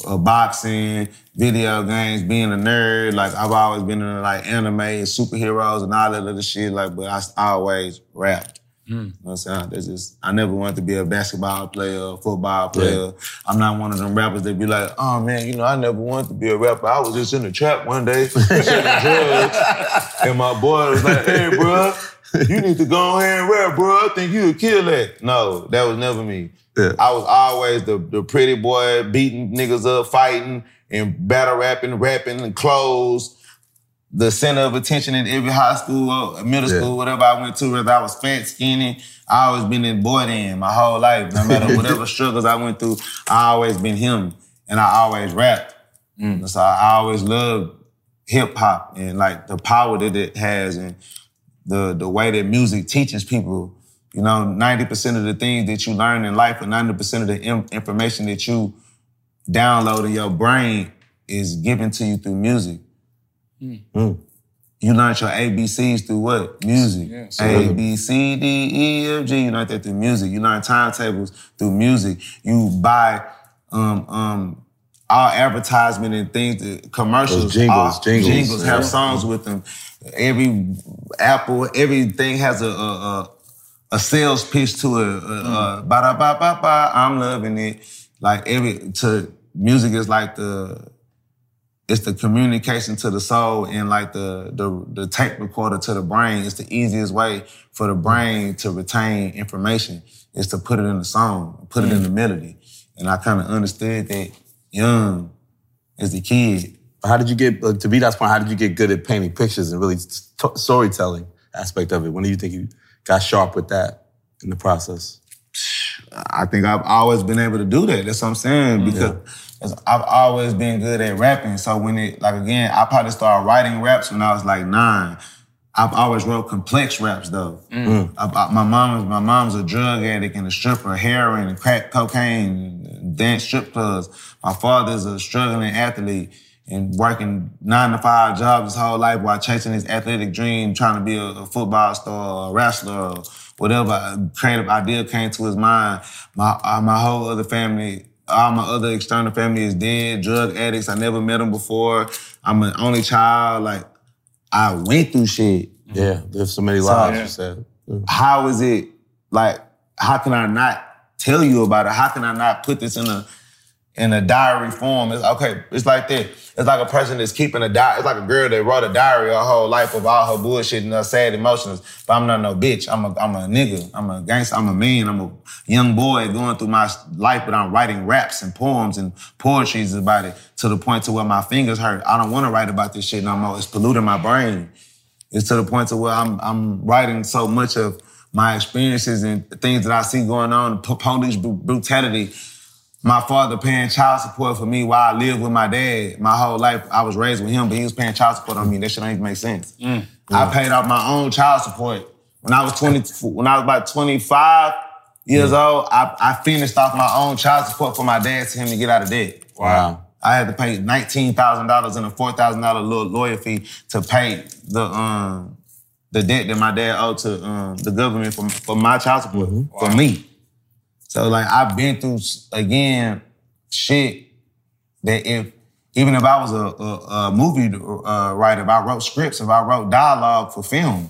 uh, boxing, video games, being a nerd. Like I've always been into like anime, and superheroes, and all that other shit. Like, but I always rapped. You know what I'm saying? That's just I never wanted to be a basketball player, football player. I'm not one of them rappers that be like, oh man, you know, I never wanted to be a rapper. I was just in the trap one day, [laughs] drugs, and my boy was like, hey, bro, you need to go ahead and rap, bro. I think you would kill that. No, that was never me. Yeah. I was always the, the pretty boy, beating niggas up, fighting, and battle rapping, rapping, and clothes. The center of attention in every high school, or middle Yeah. school, whatever I went to, whether I was fat, skinny, I always been in boy then my whole life. No matter [laughs] whatever struggles I went through, I always been him. And I always rapped. Mm. So I always loved hip hop and like the power that it has and the the way that music teaches people. You know, 90% of the things that you learn in life or 90% of the im- information that you download in your brain is given to you through music. You learned your ABCs through what? Music. Yeah, so- A, B, C, D, E, F, G. You learned that through music. You learn timetables through music. You buy um, um, all advertisement and things, the commercials, Those jingles, all jingles, jingles have yeah. songs with them. Every Apple, everything has a a, a, a sales pitch to it. Uh, uh, ba da ba ba ba. I'm loving it. Like every to music is like the it's the communication to the soul and like the, the the tape recorder to the brain. It's the easiest way for the brain to retain information is to put it in a song, put it in the melody. And I kind of understood that young as a kid. How did you get uh, to be that point? How did you get good at painting pictures and really st- storytelling aspect of it? When do you think you got sharp with that in the process? I think I've always been able to do that. That's what I'm saying mm-hmm. because I've always been good at rapping. So when it like again, I probably started writing raps when I was like nine. I've always wrote complex raps though. Mm. Mm. I- I- my mom was my mom's a drug addict and a stripper, heroin and crack cocaine, dance strip clubs. My father's a struggling athlete and working nine to five jobs his whole life while chasing his athletic dream, trying to be a, a football star, or a wrestler, or whatever creative idea came to his mind. My uh, my whole other family, all my other external family is dead, drug addicts. I never met them before. I'm an only child. Like I went through shit. Yeah, there's so many lives. yeah. You said. How is it like? How can I not tell you about it? How can I not put this in a in a diary form? It's okay. It's like that. It's like a person that's keeping a diary. It's like a girl that wrote a diary her whole life of all her bullshit and her sad emotions. But I'm not no bitch. I'm a I'm a nigga. I'm a gangster. I'm a man. I'm a young boy going through my life, but I'm writing raps and poems and poetries about it to the point to where my fingers hurt. I don't want to write about this shit no more. It's polluting my brain. It's to the point to where I'm I'm writing so much of my experiences and things that I see going on, po- police bru- brutality. My father paying child support for me while I lived with my dad. My whole life, I was raised with him, but he was paying child support on me. That shit don't even make sense. I paid off my own child support when I was 20, when I was about 25. years old, I, I finished off my own child support for my dad to him to get out of debt. Wow. I had to pay nineteen thousand dollars and a four thousand dollar little lawyer fee to pay the um the debt that my dad owed to um, the government for, for my child support for me. So like I've been through again shit that if even if I was a, a, a movie uh, writer, if I wrote scripts, if I wrote dialogue for film,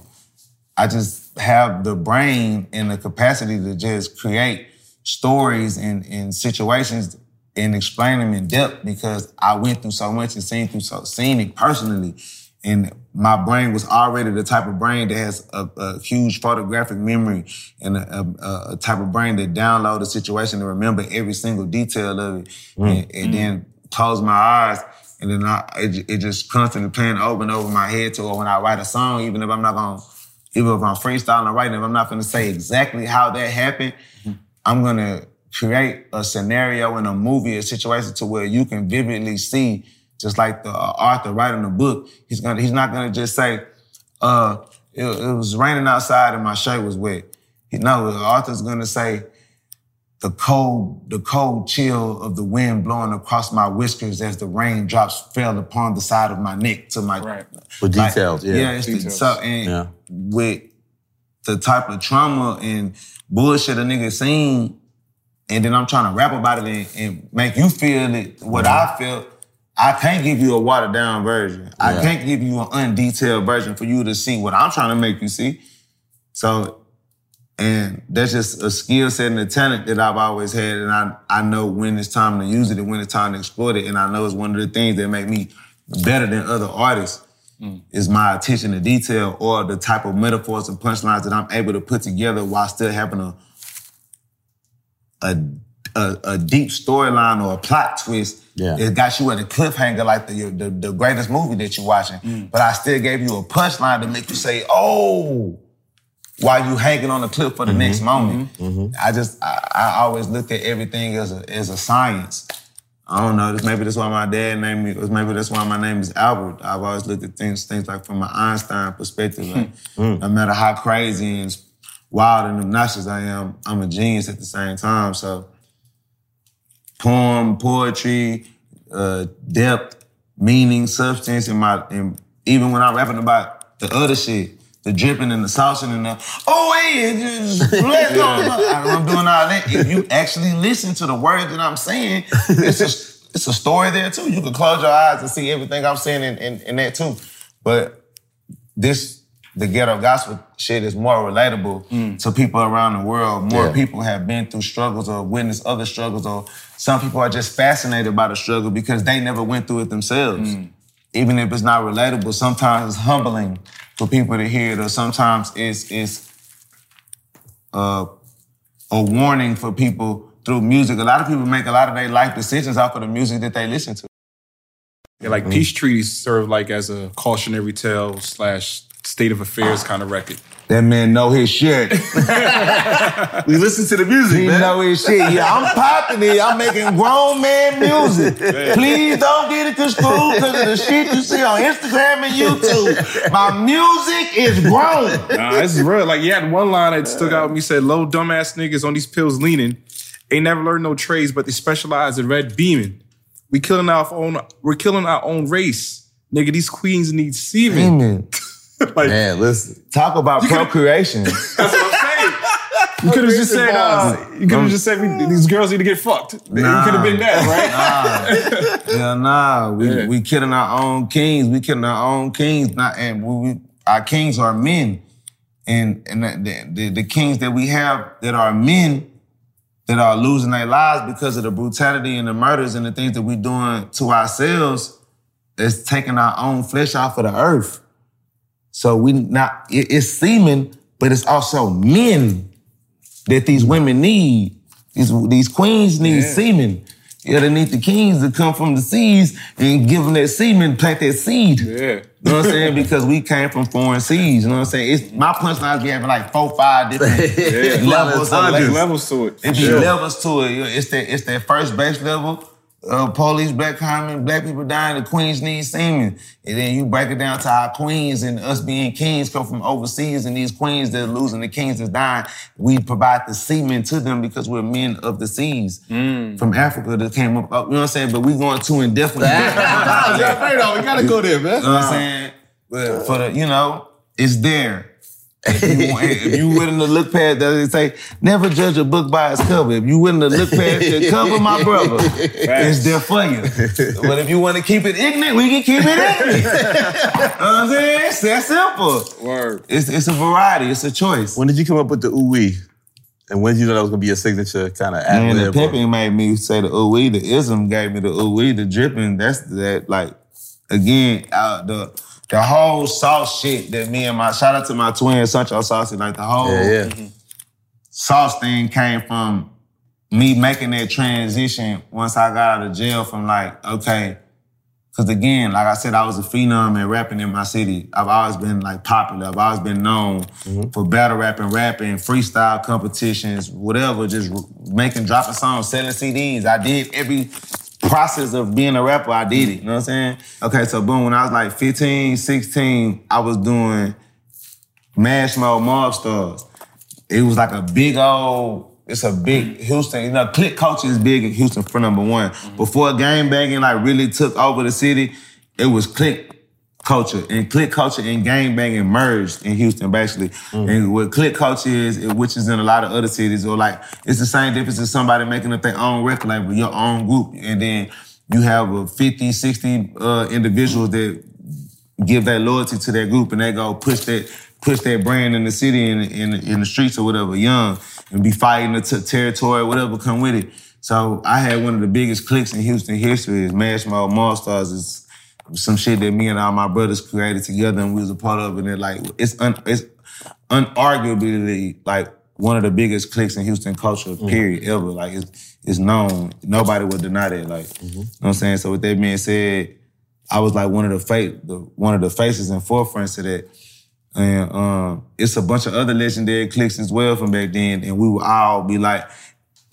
I just have the brain and the capacity to just create stories and, and situations and explain them in depth because I went through so much and seen through so seen it personally. And my brain was already the type of brain that has a, a huge photographic memory and a, a, a, type of brain that download a situation and remember every single detail of it mm. and, and then close my eyes. And then I, it, it just constantly playing over and over my head to or when I write a song, even if I'm not gonna, even if I'm freestyling and writing, if I'm not gonna say exactly how that happened, mm-hmm. I'm gonna create a scenario in a movie, a situation to where you can vividly see, just like the uh, author writing the book, he's gonna, he's not gonna just say, uh, it, it was raining outside and my shirt was wet. You know, the author's gonna say, the cold, the cold chill of the wind blowing across my whiskers as the raindrops fell upon the side of my neck to my Right. With like, details, yeah. yeah. It's the, Details. so and Yeah. with the type of trauma and bullshit a nigga seen, and then I'm trying to rap about it and, and make you feel it what I feel. I can't give you a watered down version. I Yeah. can't give you an undetailed version for you to see what I'm trying to make you see. So, and that's just a skill set and a talent that I've always had, and I I know when it's time to use it and when it's time to exploit it, and I know it's one of the things that make me better than other artists mm. is my attention to detail or the type of metaphors and punchlines that I'm able to put together while still having a a a, a deep storyline or a plot twist. Yeah. It got you at a cliffhanger like the, the the greatest movie that you're watching. Mm. But I still gave you a punchline to make you say, "Oh," while you hanging on the cliff for the mm-hmm. next moment. Mm-hmm. Mm-hmm. I just I, I always looked at everything as a as a science. I don't know. This maybe that's why my dad named me. Maybe that's why my name is Albert. I've always looked at things things like from an Einstein perspective. Like, [laughs] mm. No matter how crazy and wild and obnoxious I am, I'm a genius at the same time. So poem, poetry, uh, depth, meaning, substance, and my and even when I'm rapping about the other shit, the dripping and the saucing and the oh [laughs] yeah, just let's go. I'm doing all that. If you actually listen to the words that I'm saying, it's a it's a story there too. You can close your eyes and see everything I'm saying in, in, in that too. But this the ghetto gospel shit is more relatable mm. to people around the world. More Yeah. people have been through struggles or witnessed other struggles, or some people are just fascinated by the struggle because they never went through it themselves. Mm. Even if it's not relatable, sometimes it's humbling for people to hear it, or sometimes it's it's uh, a warning for people through music. A lot of people make a lot of their life decisions off of the music that they listen to. Yeah, like mm. peace treaties serve like as a cautionary tale slash state of affairs kind of record. That man know his shit. [laughs] We listen to the music, He man. know his shit. Yeah, I'm popping it. I'm making grown man music. Please don't get it construed because of the shit you see on Instagram and YouTube. My music is grown. Nah, this is real. Like, you had one line that stuck out with me said, Low dumbass niggas on these pills leaning. Ain't never learned no trades, but they specialize in red beaming. We killing our own, we're killing our own race. Nigga, these queens need semen. Amen. [laughs] like, Man, listen. Talk about procreation. [laughs] that's what I'm saying. [laughs] You could have just said, uh, you could have just said we, these girls need to get fucked. It could have been that, right? Yeah, nah. We Yeah. we killing our own kings. We killing our own kings. Not and we, we our kings are men, and and the, the the kings that we have that are men that are losing their lives because of the brutality and the murders and the things that we're doing to ourselves. Is taking our own flesh off of the earth. So we not it- it's semen, but it's also men that these women need. These these queens need semen. Yeah, they need the kings to come from the seas and give them that semen, plant that seed. Yeah. You know what I'm saying? Because we came from foreign seas. You know what I'm saying? It's my punchlines be having like four, five [laughs] different levels of There's levels to it. it be levels to it. It's that it's that first base level uh, police, black comment, black people dying, the queens need semen. And then you break it down to our queens and us being kings come from overseas and these queens that are losing, the kings that's dying, we provide the semen to them because we're men of the seas from Africa that came up, you know what I'm saying? But we going too indefinitely. [laughs] we gotta go there, man. You know what I'm saying? But for the, you know, it's there. If you, want- if you [laughs] willing to look past that, they say, never judge a book by its cover. If you willing to look past the cover, my brother, it's there for you. But if you want to keep it ignorant, we can keep it ignorant. [laughs] you know what I'm saying? It's that simple. Word. It's, it's a variety. It's a choice. When did you come up with the ooh wee? And when did you know that was gonna be a signature kind of ad And the lib? pimping made me say the ooh wee. The ism gave me the ooh wee. The dripping, that's that like again, uh, the the whole sauce shit that me and my shout out to my twin Sancho Saucy, like the whole Yeah, yeah. Mm-hmm. sauce thing came from me making that transition once I got out of jail from like, okay, because again, like I said, I was a phenom and rapping in my city. I've always been like popular. I've always been known mm-hmm. for battle rapping, rapping, freestyle competitions, whatever, just making, dropping songs, selling CDs. I did every process of being a rapper, I did it. You know what I'm saying? Okay, so boom, when I was like 15, 16, I was doing Mash Mode Mob Stars. It was like a big old, it's a big Houston, you know, click culture is big in Houston for number one. Mm-hmm. Before game banging like really took over the city, it was click culture. And click culture and gang banging merged in Houston basically. And what click culture is, which is in a lot of other cities, or like it's the same difference as somebody making up their own record label, your own group. And then you have a 50, 60 uh, individuals that give that loyalty to that group and they go push that push that brand in the city and in, in, in the streets or whatever, young, and be fighting the t- territory, whatever come with it. So I had one of the biggest clicks in Houston history. Is Mash Mouth Monsters is some shit that me and all my brothers created together and we was a part of, and it like it's un, it's unarguably like one of the biggest clicks in Houston culture, period, ever. Like it's it's known. Nobody would deny that. Like, you know what I'm saying? So with that being said, I was like one of the fa- the one of the faces and forefronts of that. And um, it's a bunch of other legendary cliques as well from back then. And we would all be like,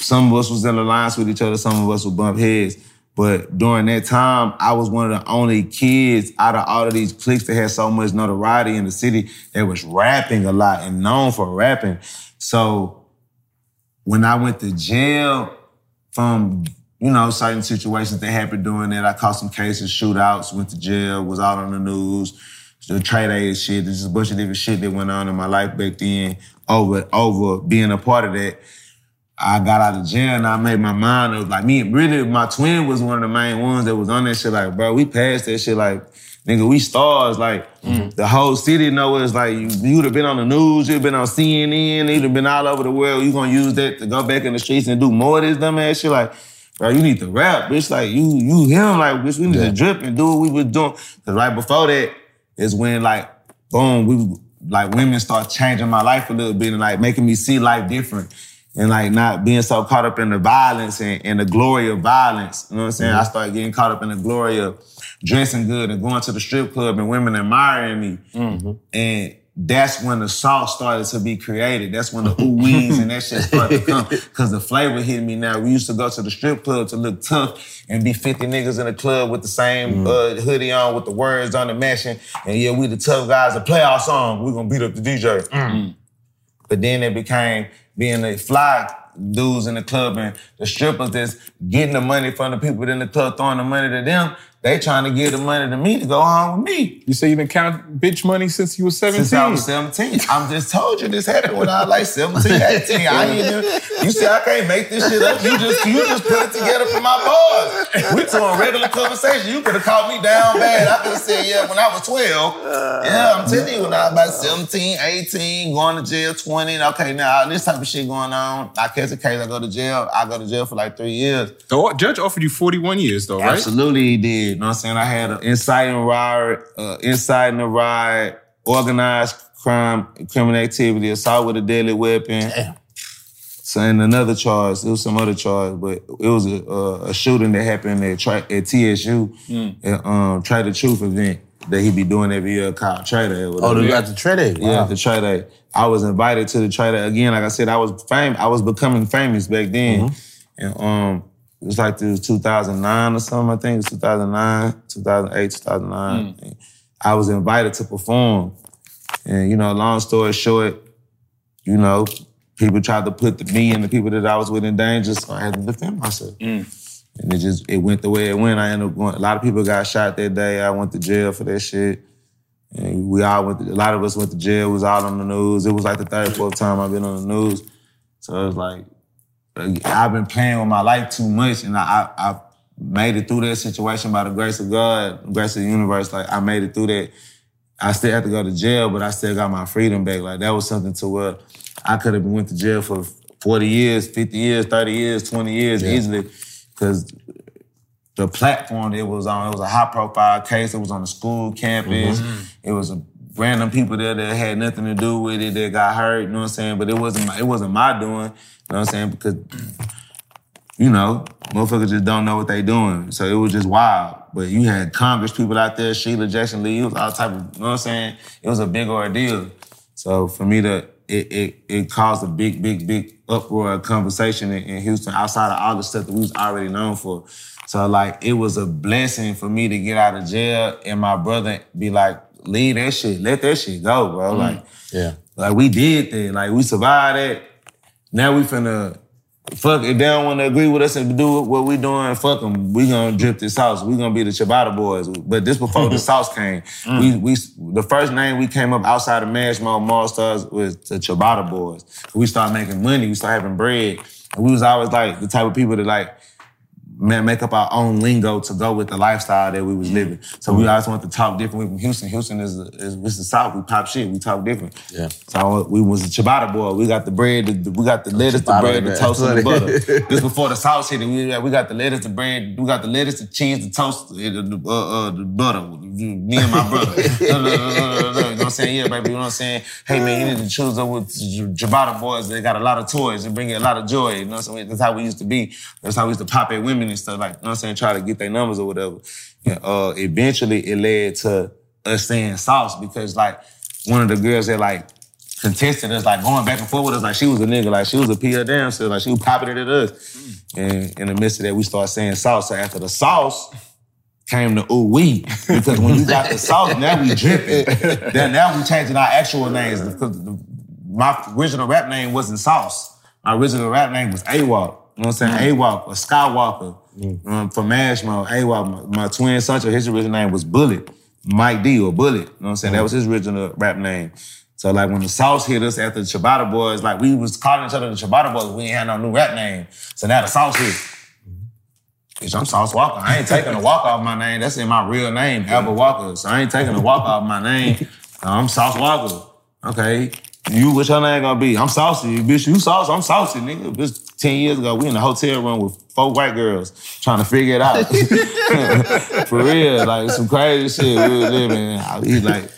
some of us was in alliance with each other, some of us would bump heads. But during that time, I was one of the only kids out of all of these cliques that had so much notoriety in the city that was rapping a lot and known for rapping. So when I went to jail from, you know, certain situations that happened during that, I caught some cases, shootouts, went to jail, was out on the news, the trade aid shit, there's just a bunch of different shit that went on in my life back then over, over being a part of that. I got out of jail and I made my mind up. Like me, really, my twin was one of the main ones that was on that shit. Like, bro, we passed that shit. Like, nigga, we stars. Like, mm. the whole city know us. Like, you, you'd have been on the news, you'd have been on CNN, you'd have been all over the world. You gonna use that to go back in the streets and do more of this dumb ass shit? Like, bro, you need to rap, bitch. Like, you, you him. Like, bitch, we need to drip and do what we was doing. Cause right before that is when, like, boom, we like women start changing my life a little bit and like making me see life different and like not being so caught up in the violence and, and the glory of violence. You know what I'm saying? I mm-hmm. started getting caught up in the glory of dressing good and going to the strip club and women admiring me. Mm-hmm. And that's when the sauce started to be created. That's when the ooh wees and that shit started to come. [laughs] Cause the flavor hit me now. We used to go to the strip club to look tough and be 50 niggas in the club with the same mm. uh, hoodie on with the words on the matching. And yeah, we the tough guys to play our song. We gonna beat up the DJ. Mm. But then it became being the fly dudes in the club and the strippers that's getting the money from the people in the club, throwing the money to them. They trying to give the money to me to go home with me. You say you didn't count bitch money since you was 17? Since I was 17. I'm just told you this happened when I was like 17, [laughs] 18. I ain't even, you see, I can't make this shit up. You just you just put it together for my boys. We doing regular conversation. You could have called me down bad. I could have said, yeah, when I was 12. Yeah, I'm telling you, when I was about 17, 18, going to jail, 20. Okay, now this type of shit going on. I catch a case, I go to jail. I go to jail for like three years. The judge offered you 41 years though, right? Absolutely, he did. You know what I'm saying? I had an inciting riot, uh, inciting a riot, organized crime, criminal activity, assault with a deadly weapon. Damn. So, and another charge, it was some other charge, but it was a, a, a shooting that happened at, tri- at TSU, at um, Try the Truth event that he be doing every year called Try Day. Oh, they got the trade. Yeah, the Try Day. I was invited to the Try Day again. Like I said, I was fame. I was becoming famous back then, and um, it was like this 2009 or something, I think. It was 2009, 2008, 2009. Hmm. I was invited to perform. And, you know, long story short, you know, people tried to put the, me and the people that I was with in danger, so I had to defend myself. Hmm. And it just, it went the way it went. I ended up going, a lot of people got shot that day. I went to jail for that shit. And we all went, to, a lot of us went to jail. It was all on the news. It was like the third, fourth time I've been on the news. So it was like, I've been playing with my life too much, and I, I, I made it through that situation by the grace of God, the grace of the universe. Like I made it through that. I still had to go to jail, but I still got my freedom back. Like that was something to where I could have went to jail for 40 years, 50 years, 30 years, 20 years easily, because the platform it was on, it was a high profile case. It was on the school campus. Mm-hmm. It was a random people there that had nothing to do with it that got hurt. You know what I'm saying? But it wasn't my, it wasn't my doing. You know what I'm saying? Because you know, motherfuckers just don't know what they doing. So it was just wild. But you had Congress people out there, Sheila Jackson Lee, it was all type of, you know what I'm saying? It was a big ordeal. So for me to, it it, it caused a big, big, big uproar, conversation in, in Houston outside of all the stuff that we was already known for. So like, it was a blessing for me to get out of jail and my brother be like, leave that shit, let that shit go, bro. Mm. Like, Yeah. like we did that. Like we survived that. Now we finna fuck if they don't want to agree with us and do what we doing. Fuck them. We gonna drip this sauce. We gonna be the Ciabatta boys. But this before the [laughs] sauce came. Mm. We we the first name we came up outside of Mash Mall Mall Stars was the Ciabatta boys. We started making money. We started having bread. And we was always like the type of people that like make up our own lingo to go with the lifestyle that we was living. So we always want to talk different. We from Houston. Houston is, is, is the South. We pop shit. We talk different. Yeah. So we was a ciabatta boy. We got the bread, the, we got the lettuce, the bread, the toast, and the butter. [laughs] this before the sauce hit it. We, we got the lettuce, the bread, we got the lettuce, the cheese, the toast, the, the, uh, uh, the butter. Me and my brother. [laughs] you know what I'm saying? Yeah, baby. You know what I'm saying? Hey, man, you need to choose up with ciabatta boys. They got a lot of toys. They bring you a lot of joy. You know what I'm saying? That's how we used to be. That's how we used to pop at women and stuff. Like, you know what I'm saying? Try to get their numbers or whatever. And, uh, eventually, it led to us saying sauce because, like, one of the girls that, like, contested us, like going back and forth with us, like she was a nigga, like she was a PR so like she was popping it at us. And in the midst of that, we started saying sauce. So after the sauce came to ooh wee. Because when you got the sauce, now we dripping. [laughs] then now we changing our actual names. Because the- my original rap name wasn't Sauce. My original rap name was AWOC. You know what I'm saying? AWOC or Skywalker. Mm. Um, from Ashmo, AWOC. My, my twin son, his original name was Bullet. Mike D or Bullet. You know what I'm saying? That mm. was his original rap name. So like when the Sauce hit us after the Ciabatta Boys, like we was calling each other the Ciabatta Boys, we ain't had no new rap name. So now the Sauce hit. Mm-hmm. Bitch, I'm Sauce Walka. I ain't taking a walk off my name. That's in my real name, Albert mm. Walker. So I ain't taking a walk off my name. [laughs] I'm Sauce Walka. Okay. You, what your name gonna be? I'm saucy, bitch. You sauce, I'm saucy, nigga. Bitch, 10 years ago, we in the hotel room with four white girls trying to figure it out. [laughs] [laughs] For real, like some crazy shit we were living. He like,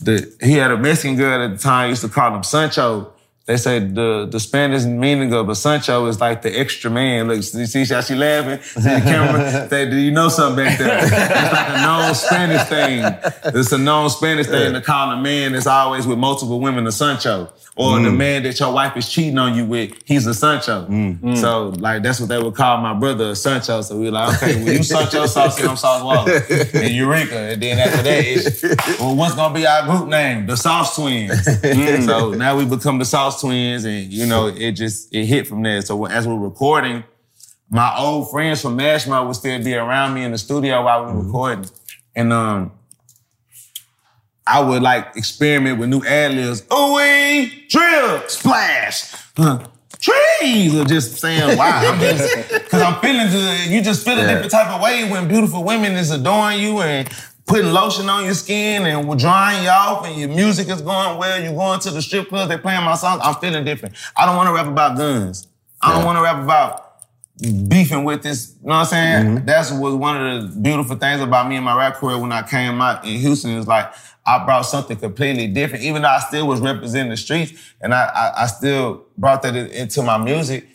the, he had a Mexican girl at the time, used to call him Sancho. They said the, the Spanish meaning of a Sancho is like the extra man. Look, you see how she laughing? See the camera? [laughs] Say, do you know something back there? It's like a known Spanish thing. It's a known Spanish thing to call a man that's always with multiple women a Sancho. Or the mm. man that your wife is cheating on you with, he's a Sancho. Mm. Mm. So, like, that's what they would call my brother a Sancho. So we were like, okay, well, you Sancho Saucy, I'm Sauce Walka. And Eureka. And then after that, it's, well, what's gonna be our group name? The Sauce Twins. [laughs] so now we become the Sauce Twins, and you know, it just it hit from there. So as we're recording, my old friends from Mashmouth would still be around me in the studio while we were recording. And um I would like experiment with new ad libs. Ooh, drill, splash, huh, trees, or just saying, wow, I'm just, [laughs] cause I'm feeling, just, you just feel a different type of way when beautiful women is adoring you and putting lotion on your skin and we're drying you off and your music is going well, you're going to the strip clubs, they're playing my songs, I'm feeling different. I don't want to rap about guns. I don't want to rap about beefing with this. You know what I'm saying? Mm-hmm. That's was one of the beautiful things about me and my rap career when I came out in Houston. Is like I brought something completely different, even though I still was representing the streets, and I I, I still brought that into my music.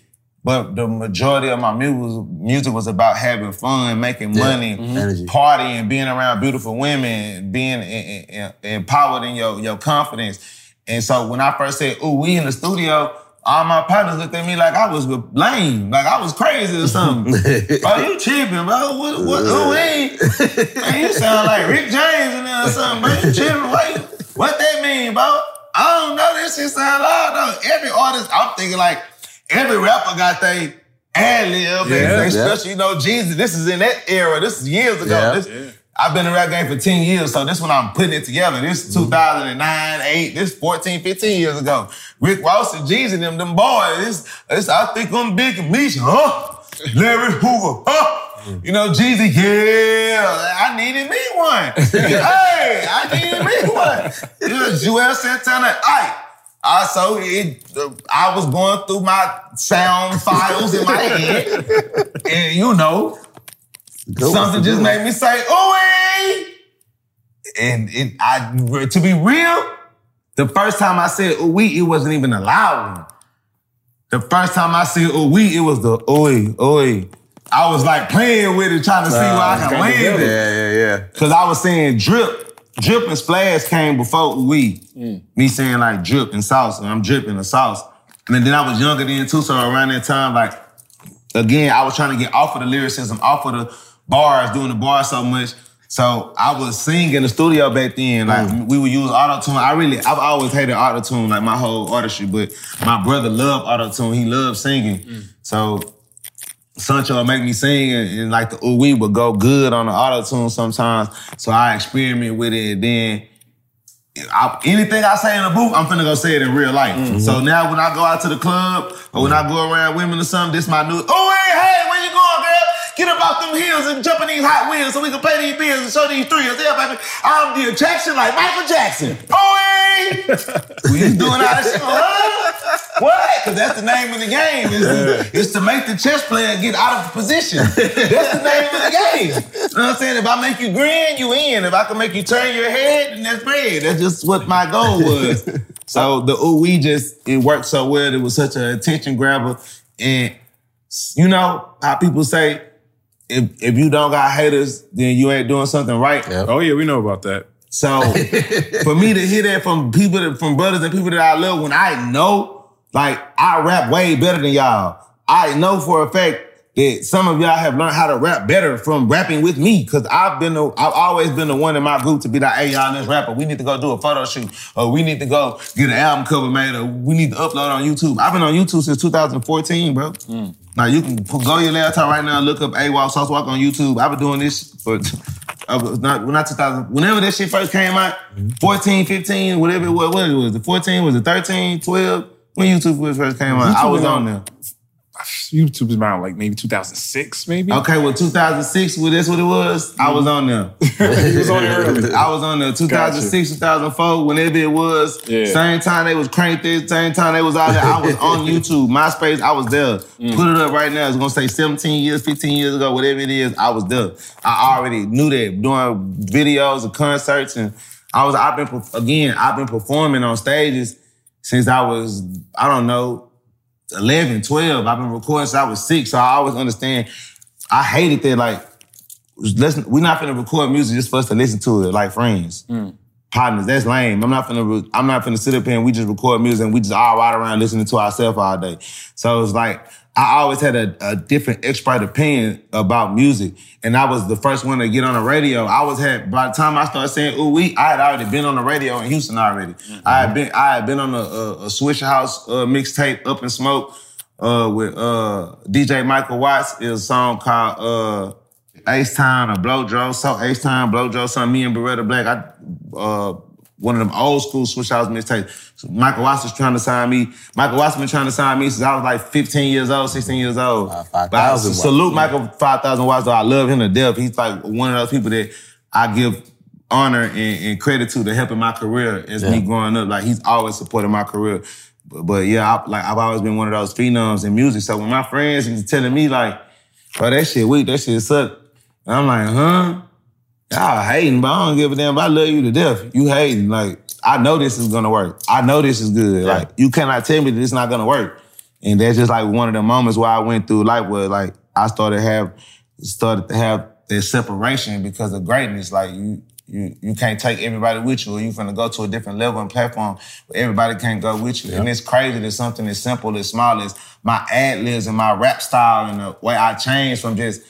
But the majority of my music was, music was about having fun, making money, mm-hmm. Energy. partying, being around beautiful women, being in- in- in- empowered in your, your confidence. And so when I first said, ooh, we in the studio, all my partners looked at me like I was lame, like I was crazy or something. [laughs] bro, you tripping, bro. What, what, who ain't? Man, you sound like Rick James in there or something, bro. You tripping, what, what that mean, bro? I don't know, this shit sound loud, though. Every artist, I'm thinking like, every rapper got they ad lib, Yeah, and especially, you know, Jesus, this is in that era, this is years ago. Yeah. This, I've been in the rap game for 10 years, so this when I'm putting it together. This mm-hmm. 2009, 8, this 14, 15 years ago. Rick Ross and G's and them, them boys. This, this I think I'm big and Misha, huh? [laughs] Larry Hoover, huh? You know, Jeezy, yeah, I needed me one. [laughs] hey, I needed me one. [laughs] Yeah, Juelz Santana, I. I so it, uh, I was going through my sound [laughs] files in my head, and you know, something just made me say, "Ooh!" And it, I, to be real, the first time I said "ooh," it wasn't even a loud one. The first time I said "ooh," it was the "ooh, ooh." I was like playing with it, trying to see where I can land it. Yeah, yeah, yeah. Cause I was saying drip, drip and splash came before we. Mm. Me saying like drip and sauce, and I'm dripping the sauce. And then I was younger then too, so around that time, like again, I was trying to get off of the lyricism, off of the bars, doing the bars so much. So I was singing in the studio back then. Like mm. we would use auto tune. I really, I've always hated auto tune, like my whole artistry. But my brother loved auto tune. He loved singing. Mm. So Sancho would make me sing, and, and like the ooh wee would go good on the auto tune sometimes. So I experiment with it. And then I, anything I say in the booth, I'm finna go say it in real life. Mm-hmm. So now when I go out to the club or when I go around women or something, this my new. Oh hey, hey, where you going, girl? Get up off them hills and jump in these hot wheels so we can pay these bills and show these thrills. Yeah, baby, I'm the attraction like Michael Jackson. Oh hey, we just doing all that shit. What? What? Because that's the name of the game. Is to, is to make the chess player get out of position. That's the name of the game. You know what I'm saying? If I make you grin, you in. If I can make you turn your head, then that's bread. That's just what my goal was. so the ooh we just it worked so well. It was such an attention grabber, and you know how people say. If, if you don't got haters, then you ain't doing something right. Oh yeah, we know about that. So for me to hear that from people, that, from brothers and people that I love, when I know, like I rap way better than y'all, I know for a fact that some of y'all have learned how to rap better from rapping with me. Cause I've been, the, I've always been the one in my group to be like, hey y'all, let's rap, or we need to go do a photo shoot, or we need to go get an album cover made, or we need to upload on YouTube. I've been on YouTube since 2014, bro. Mm. Now you can go to your laptop right now, and look up AWOL Sauce Walk on YouTube. I've been doing this for [laughs] was not not 2000. Whenever that shit first came out, 14, 15, whatever it was, what it was, the 14 was it 13, 12? When YouTube first came out, I YouTube was was on- there. YouTube is around like maybe 2006, maybe. Okay, well, 2006, well, that's what it was. I was on there. [laughs] He was on there early. I was on there 2006, 2004, whenever it was. Yeah. Same time they was cranked there, same time they was out there. I was on [laughs] YouTube, MySpace, I was there. Mm. Put it up right now. It's gonna say 17 years, 15 years ago, whatever it is, I was there. I already knew that doing videos and concerts and I was, I've been, again, I've been performing on stages since I was, I don't know, 11, 12. I've been recording since I was six. So I always understand. I hated that, like, listen, we're not gonna record music just for us to listen to it like friends. Hmm. Partners, that's lame. I'm not gonna re- I'm not gonna sit up here and we just record music and we just all ride around listening to ourselves all day. So it's like I always had a, a different expert opinion about music. And I was the first one to get on the radio. I was had by the time I started saying ooh we, I had already been on the radio in Houston already. I had been I had been on a, a, a Swishahouse uh, mixtape Up in Smoke uh, with uh, DJ Michael Watts. Is a song called uh, Ace Time or Blow Joe. So Ace Time, Blow Joe, something. Me and Beretta Black. I uh, one of them old school Swishahouse mixtapes. So Michael Watts was trying to sign me. Michael Watts been trying to sign me since I was like 15 years old, 16 years old. Uh, but I 5,000 watts. salute Michael 5,000 Watts though. I love him to death. He's like one of those people that I give honor and, and credit to to helping my career as me growing up. Like he's always supported my career. But, but yeah, I, like I've always been one of those phenoms in music. So when my friends was telling me like, bro, that shit weak, that shit suck. And I'm like, huh? Y'all hating, but I don't give a damn. I love you to death. You hating. Like, I know this is gonna work. I know this is good. Like, you cannot tell me that it's not gonna work. And that's just like one of the moments where I went through life where like I started to have started to have that separation because of greatness. Like you you you can't take everybody with you, or you finna go to a different level and platform where everybody can't go with you. And it's crazy that something as simple as small as my ad libs and my rap style and the way I changed from just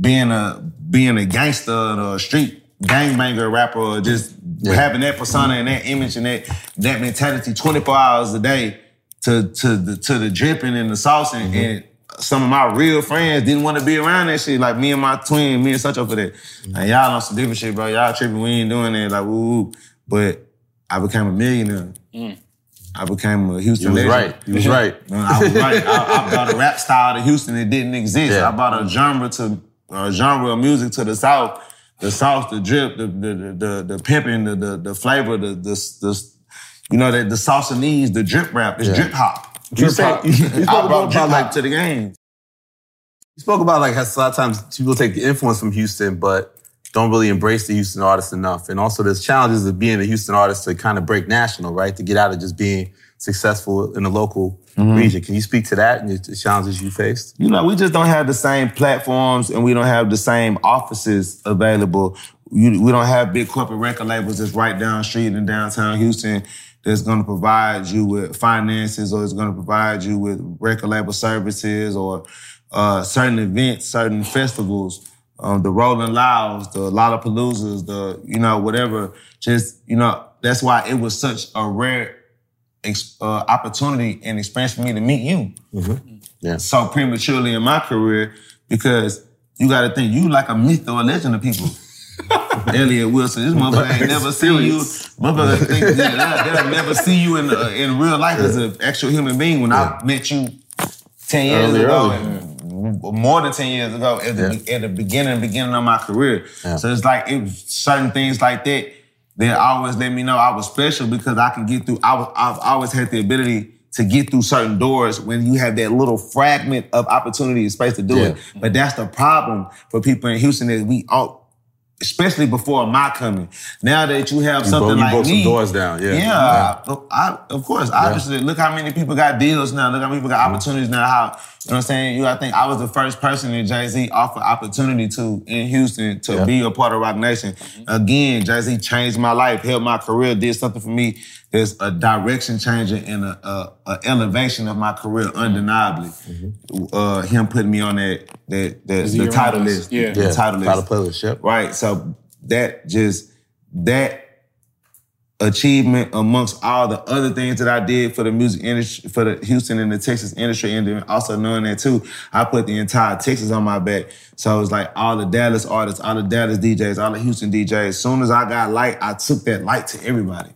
being a being a gangster or a street gangbanger rapper or just having that persona and that image and that that mentality 24 hours a day to to the to the dripping and the saucing mm-hmm. and some of my real friends didn't want to be around that shit. Like me and my twin, me and such over that. And mm-hmm. y'all on some different shit, bro. Y'all tripping, we ain't doing that. Like woo, woo. But I became a millionaire. Mm. I became a Houston You was legend. right. You was right. I was right. I, I brought a rap style to Houston that didn't exist. Yeah. I bought a genre to a genre of music to the South. The South, the drip, the the the the, the pimping, the, the the flavor, the the, the you know the the salsa the drip rap, it's Yeah. drip hop. You Drip say- you- you spoke I brought about, drip like- hop to the game. You spoke about like how a lot of times people take the influence from Houston, but don't really embrace the Houston artist enough. And also there's challenges of being a Houston artist to kind of break national, right? To get out of just being successful in the local region. Can you speak to that and the challenges you faced? you know, we just don't have the same platforms and we don't have the same offices available. You, we don't have big corporate record labels that's right down the street in downtown Houston that's going to provide you with finances or is going to provide you with record label services or uh, certain events, certain festivals, um, the Rolling Louds, the Lollapaloozas, the, you know, whatever. Just, you know, that's why it was such a rare uh, opportunity and experience for me to meet you Yeah. so prematurely in my career because you got to think you like a myth or a legend to people. [laughs] Elliot Wilson, this motherfucker ain't never seen you. Motherfucker think yeah, they'll, they'll never see you in uh, in real life as an actual human being. When I met you ten years Early, ago, early. and more than ten years ago, at the, at the beginning beginning of my career. So it's like it was certain things like that that always let me know I was special because I can get through. I was I've always had the ability to get through certain doors when you have that little fragment of opportunity and space to do it. But that's the problem for people in Houston that we all. Especially before my coming. Now that you have You something broke, you like broke me, some doors down. Yeah. yeah, I, I- of course. Obviously, look how many people got deals now. Look how many people got mm-hmm. opportunities now. How you know what I'm saying? You, I think I was the first person that Jay Z offered opportunity to in Houston to be a part of Roc Nation. Mm-hmm. Again, Jay Z changed my life, helped my career, did something for me. There's a direction changer and a, a, a elevation of my career, undeniably. Uh, him putting me on that that, that the Tidal list, Yeah. the Yeah. Tidal list, Tidal playlist, yep. Right. So that just that achievement amongst all the other things that I did for the music industry, for the Houston and the Texas industry, and then also knowing that too, I put the entire Texas on my back. So it's like all the Dallas artists, all the Dallas DJs, all the Houston DJs. As soon as I got light, I took that light to everybody.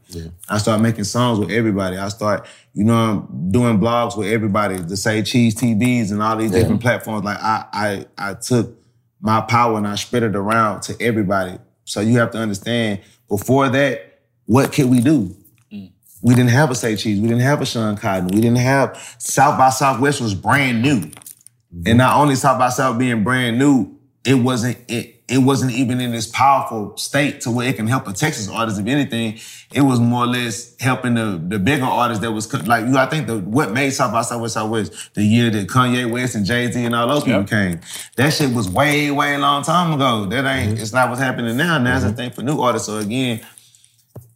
I started making songs with everybody. I start, you know, I'm doing blogs with everybody, the Say Cheese TVs and all these different platforms. Like I, I, I took my power and I spread it around to everybody. So you have to understand, before that, what could we do? Mm. We didn't have a Say Cheese. We didn't have a Sean Cotton. We didn't have South by Southwest was brand new. Mm-hmm. And not only South by South being brand new, it wasn't it it wasn't even in this powerful state to where it can help a Texas artist. If anything, it was more or less helping the the bigger artists that was like you. I think the what made South by Southwest Southwest the year that Kanye West and Jay Z and all those people came. That shit was way way long time ago. That ain't mm-hmm. it's not what's happening now. Now it's a mm-hmm. thing for new artists. So again,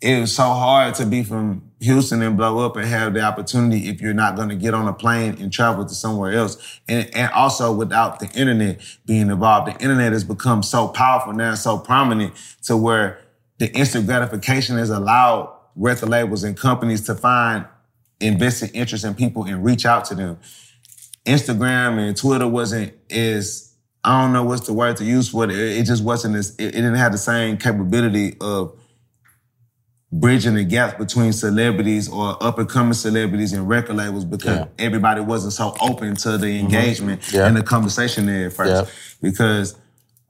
it was so hard to be from Houston and blow up and have the opportunity if you're not going to get on a plane and travel to somewhere else. And, and also without the internet being involved, the internet has become so powerful now, so prominent to where the instant gratification has allowed record labels and companies to find invested interest in people and reach out to them. Instagram and Twitter wasn't as I don't know what's the word to use for it. It, just wasn't as it, it didn't have the same capability of bridging the gaps between celebrities or up and coming celebrities and record labels because Yeah. everybody wasn't so open to the mm-hmm. engagement Yeah. and the conversation there at first. Yeah. Because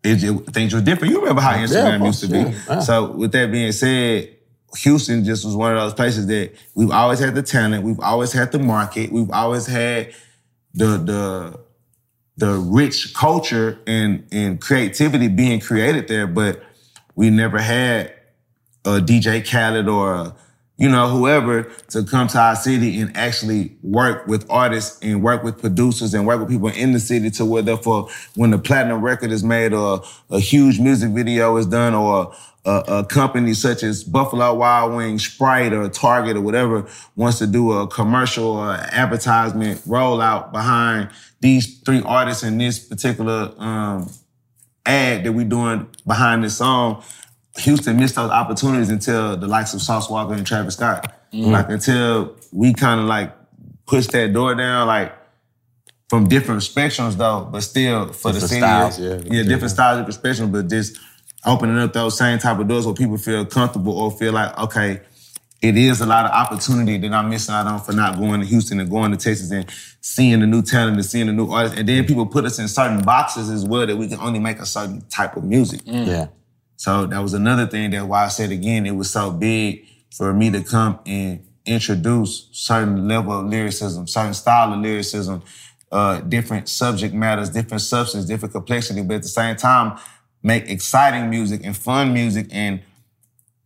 it, it- things were different. You remember how Instagram course, used to be. So with that being said, Houston just was one of those places that we've always had the talent, we've always had the market, we've always had the the the rich culture and and creativity being created there, but we never had a DJ Khaled or a you know, whoever to come to our city and actually work with artists and work with producers and work with people in the city to where therefore when the platinum record is made or a huge music video is done or a, a company such as Buffalo Wild Wings, Sprite or Target or whatever wants to do a commercial or advertisement rollout behind these three artists in this particular um, ad that we're doing behind this song, Houston missed those opportunities until the likes of Sauce Walka and Travis Scott. Mm-hmm. Like until we kind of like pushed that door down, like from different spectrums though, but still for the Different city, styles, yeah, different styles, different spectrums, but just opening up those same type of doors where people feel comfortable or feel like, okay, it is a lot of opportunity that I'm missing out on for not going to Houston and going to Texas and seeing the new talent and seeing the new artists. And then people put us in certain boxes as well that we can only make a certain type of music. Yeah. So that was another thing that why I said again, it was so big for me to come and introduce certain level of lyricism, certain style of lyricism, uh, different subject matters, different substance, different complexity, but at the same time, make exciting music and fun music and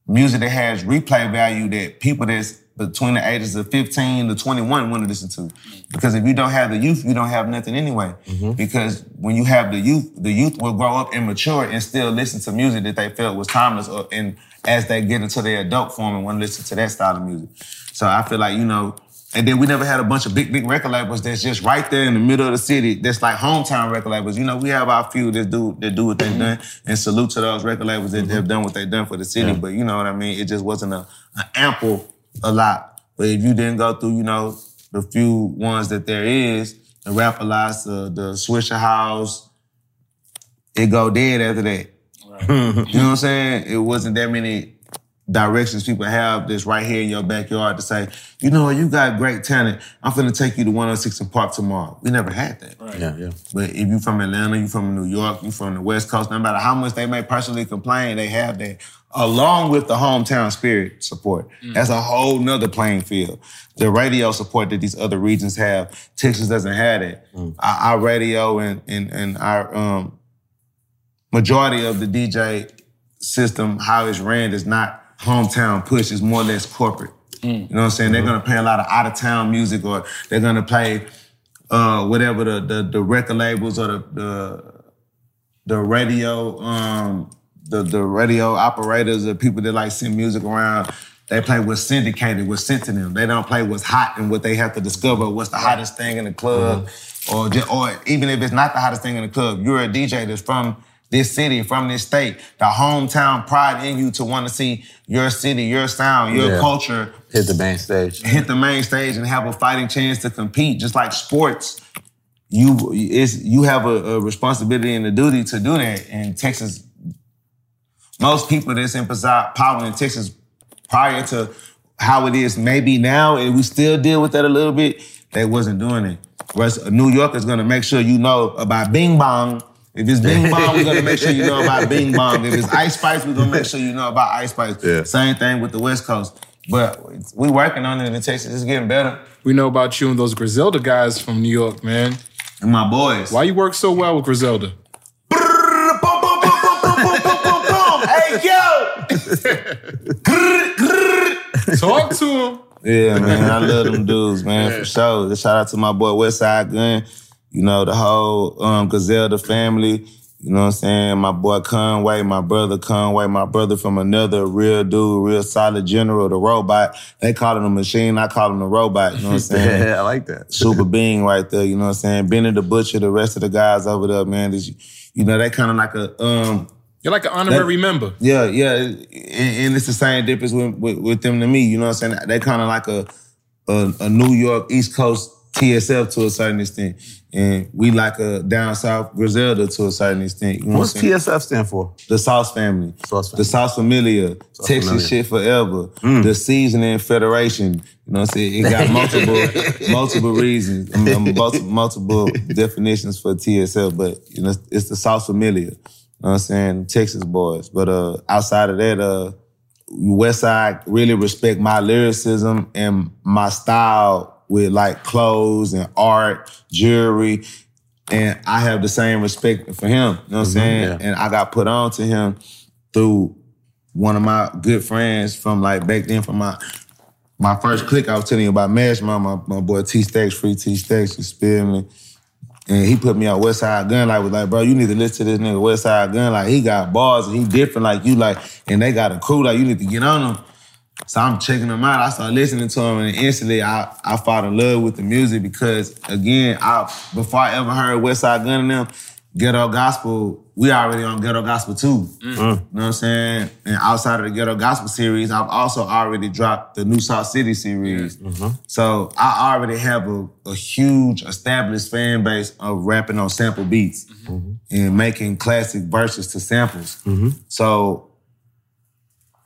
music that has replay value that people that's between the ages of 15 to 21 want to listen to. Because if you don't have the youth, you don't have nothing anyway. Mm-hmm. Because when you have the youth, the youth will grow up and mature and still listen to music that they felt was timeless or, and as they get into their adult form and want to listen to that style of music. So I feel like, you know, and then we never had a bunch of big, big record labels that's just right there in the middle of the city. That's like hometown record labels. You know, we have our few that do that do what they've done, and salute to those record labels that mm-hmm. have done what they've done for the city. But you know what I mean? It just wasn't a, an ample a lot. But if you didn't go through, you know, the few ones that there is, the Rap Lots, the the Swishahouse, it go dead after that. you know what I'm saying? It wasn't that many directions people have that's right here in your backyard to say, you know, you got great talent. I'm going to take you to 106 and Park tomorrow. We never had that. Yeah, yeah. But if you're from Atlanta, you're from New York, you're from the West Coast, no matter how much they may personally complain, they have that along with the hometown spirit support. That's a whole nother playing field. The radio support that these other regions have, Texas doesn't have it. Our, our radio and, and, and our um, majority of the DJ system, how it's ran, is not hometown push. It's more or less corporate. You know what I'm saying? They're gonna play a lot of out of town music, or they're gonna play uh, whatever the, the the record labels or the the, the radio um, the the radio operators or people that like send music around. They play what's syndicated, what's sent to them. They don't play what's hot and what they have to discover. What's the hottest thing in the club, or just, or even if it's not the hottest thing in the club, you're a DJ that's from this city, from this state. The hometown pride in you to want to see your city, your sound, your Yeah. culture Hit the main stage. hit the main stage and have a fighting chance to compete, just like sports. You it's you have a, a responsibility and a duty to do that. And Texas, most people that's in power in Texas prior to how it is maybe now, and we still deal with that a little bit, they wasn't doing it. Whereas New York is gonna make sure you know about Bing Bong. If it's Bing [laughs] Bong, we're gonna make sure you know about Bing Bong. If it's Ice Spice, we're gonna make sure you know about Ice Spice. Yeah. Same thing with the West Coast. But we working on it in Texas. It's getting better. We know about you and those Griselda guys from New York, man. And my boys. Why you work so well with Griselda? Hey yo! Talk to him. Yeah, man, I love them [laughs] dudes, man, for sure. Just shout out to my boy Westside Gun. You know, the whole um Griselda family. You know what I'm saying? My boy Conway, my brother Conway, my brother from another real dude, real solid general, the robot. They call him a machine, I call him the robot. You know what I'm saying? Yeah, [laughs] I like that. Super being right there, you know what I'm saying? Benny the Butcher, the rest of the guys over there, man. This, you know, they kind of like a um You're like an honorary member. yeah, yeah, and, and it's the same difference with, with, with them to me. You know what I'm saying? They kind of like a, a a New York East Coast TSF to a certain extent, and we like a down south Griselda to a certain extent. You know What's what I'm? TSF stand for? The Sauce Family, Sauce the Sauce Familia, Texas Familia. Shit Forever, the Seasoning Federation. You know what I'm saying? It got [laughs] multiple multiple reasons, I mean, multiple, multiple [laughs] definitions for TSF, but you know it's the Sauce Familia. You know what I'm saying? Texas boys. But uh outside of that, uh Westside really respect my lyricism and my style with like clothes and art, jewelry. And I have the same respect for him. You know what I'm mm-hmm. saying? yeah. And I got put on to him through one of my good friends from like back then from my my first click, I was telling you about Mash my, my boy T Stacks, free T Stacks, you spell me. And he put me on Westside Gun. Like, was like, bro, you need to listen to this nigga Westside Gun. Like, he got bars and he different like you. Like, and they got a crew. Like, you need to get on them. So I'm checking them out. I started listening to them, and instantly I, I fell in love with the music because again, I before I ever heard Westside Gun and them, Ghetto Gospel, we already on Ghetto Gospel too. Mm. You know what I'm saying? And outside of the Ghetto Gospel series, I've also already dropped the New South City series. Mm-hmm. So I already have a, a huge established fan base of rapping on sample beats mm-hmm. and making classic verses to samples. Mm-hmm. So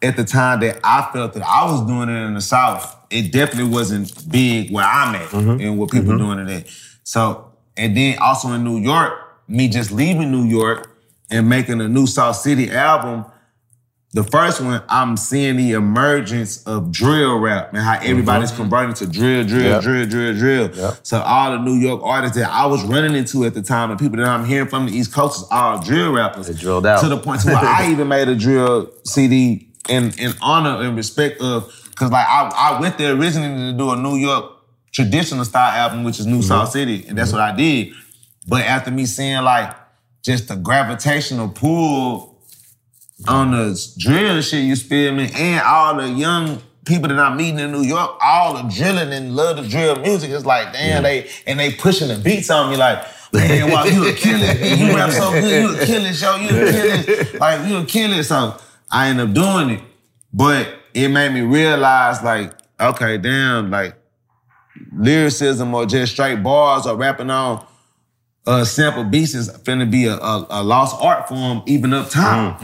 at the time that I felt that I was doing it in the South, it definitely wasn't big where I'm at mm-hmm. and what people are doing it at. So, and then also in New York, me just leaving New York and making a new South City album, the first one, I'm seeing the emergence of drill rap and how everybody's mm-hmm. converting to drill, drill, Yep. drill, drill, drill. So all the New York artists that I was running into at the time and people that I'm hearing from the East Coast is all drill rappers. They drilled out. To the point to where I [laughs] even made a drill CD in in honor and respect of because like I, I went there originally to do a New York traditional style album, which is New mm-hmm. South City, and that's mm-hmm. what I did. But after me seeing like just the gravitational pull on the drill shit, you feel me, and all the young people that I'm meeting in New York, all the drilling and love the drill music. It's like, damn, they and they pushing the beats on me like, man, wow, you a killer. You rap so good, you a killer, show, you a killer. [laughs] Like, you a killer. So I end up doing it. But it made me realize, like, okay, damn, like lyricism or just straight bars or rapping on uh, sample beats is finna be a, a, a lost art form even up top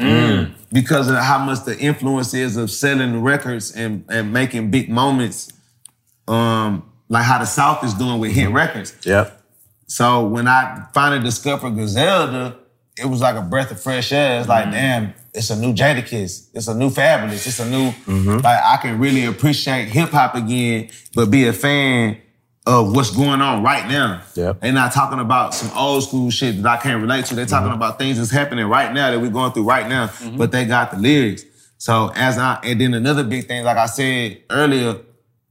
because of how much the influence is of selling records and, and making big moments um, like how the South is doing with hit records. Yep. So when I finally discovered Griselda, it was like a breath of fresh air. It's like, damn, it's a new Jadakiss. It's a new Fabolous. It's a new, mm-hmm. like, I can really appreciate hip hop again, but be a fan of what's going on right now. Yep. They're not talking about some old school shit that I can't relate to. They're talking mm-hmm. about things that's happening right now that we're going through right now, mm-hmm. but they got the lyrics. So as I, and then another big thing, like I said earlier,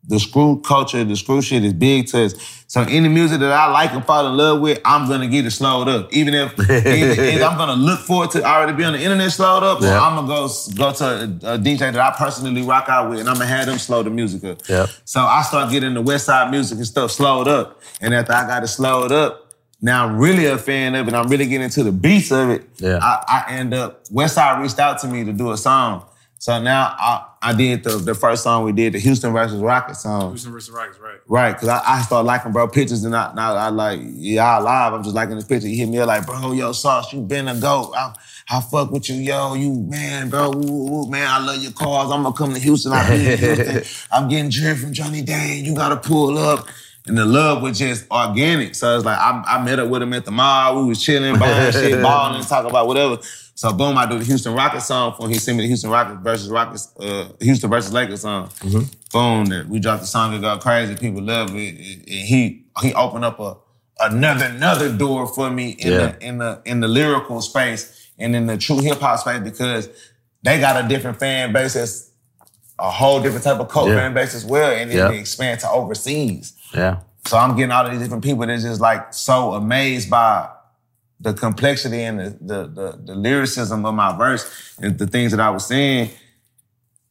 the screw culture, the screw shit is big to us. So any music that I like and fall in love with, I'm gonna get it slowed up. Even if, either- [laughs] either I'm gonna look forward to already be on the internet slowed up, Yeah. I'm gonna go go to a, a DJ that I personally rock out with, and I'm gonna have them slow the music up. Yep. So I start getting the West Side music and stuff slowed up, and after I got it slowed up, now I'm really a fan of it. I'm really getting into the beats of it. Yeah. I, I end up West Side reached out to me to do a song. So now I, I did the, the first song we did, the Houston versus Rockets song. Houston versus Rockets, right? Right, because I, I started liking bro pictures and I, now I like, yeah, I live. I'm just liking this picture. He hit me up like, bro, yo, Sauce, you been a goat. I, I fuck with you, yo. You, man, bro, woo, woo, woo, man, I love your cars. I'm gonna come to Houston. I'll be in Houston. I'm getting driven from Johnny Dane. You gotta pull up. And the love was just organic. So it's like, I, I met up with him at the mall. We was chilling, buying shit, [laughs] balling, talking about whatever. So boom, I do the Houston Rockets song for him. He sent me the Houston Rockets versus Rockets, uh, Houston versus Lakers song. Boom, that we dropped the song, it got crazy. People love it. And he he opened up a another another door for me in Yeah. the in the in the lyrical space and in the true hip hop space because they got a different fan base that's a whole different type of cult Yeah. fan base as well, and then Yeah. they expand to overseas. Yeah. So I'm getting all of these different people that's just like so amazed by the complexity and the the the, the lyricism of my verse and the things that I was saying.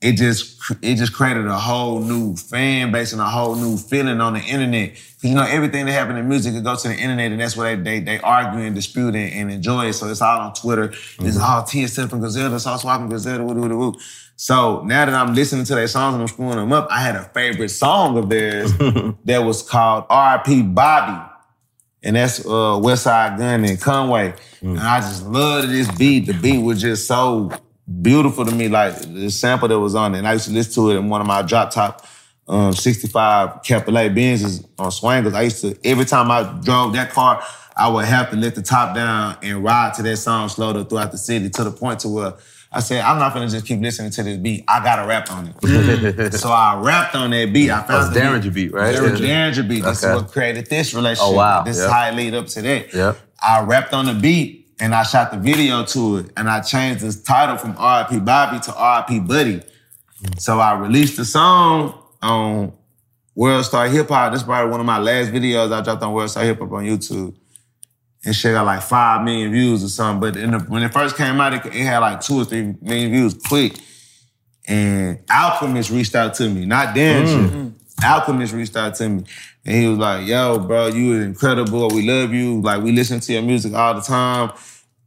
It just it just created a whole new fan base and a whole new feeling on the internet. 'Cause, you know everything that happened in music, it goes to the internet, and that's where they they, they argue and dispute and, and enjoy it. So it's all on Twitter. It's mm-hmm. all TSF and Griselda, Sauce Walk and Griselda, woo, woo, woo. So now that I'm listening to their songs and I'm screwing them up, I had a favorite song of theirs [laughs] that was called R.I.P. Bobby. And that's uh, Westside Gun and Conway. And I just loved this beat. The beat was just so beautiful to me. Like the sample that was on it. And I used to listen to it in one of my drop top um, 65 Capital Benzes on Swangers. I used to, every time I drove that car, I would have to let the top down and ride to that song slowed up throughout the city to the point to where I said, I'm not gonna just keep listening to this beat. I gotta rap on it. Mm. so I rapped on that beat. I found That's the Derringer beat, right? Derringer, Derringer beat. This Okay. is what created this relationship. Oh, wow. This Yep. is how it lead up to that. Yep. I rapped on the beat and I shot the video to it and I changed the title from R.I.P. Bobby to R.I.P. Buddy. So I released the song on World Star Hip Hop. This is probably one of my last videos I dropped on World Star Hip Hop on YouTube. And shit got like five million views or something. But in the, when it first came out, it, it had like two or three million views quick. And Alchemist reached out to me, not Danger. Alchemist reached out to me. And he was like, yo, bro, you are incredible. We love you. Like, we listen to your music all the time.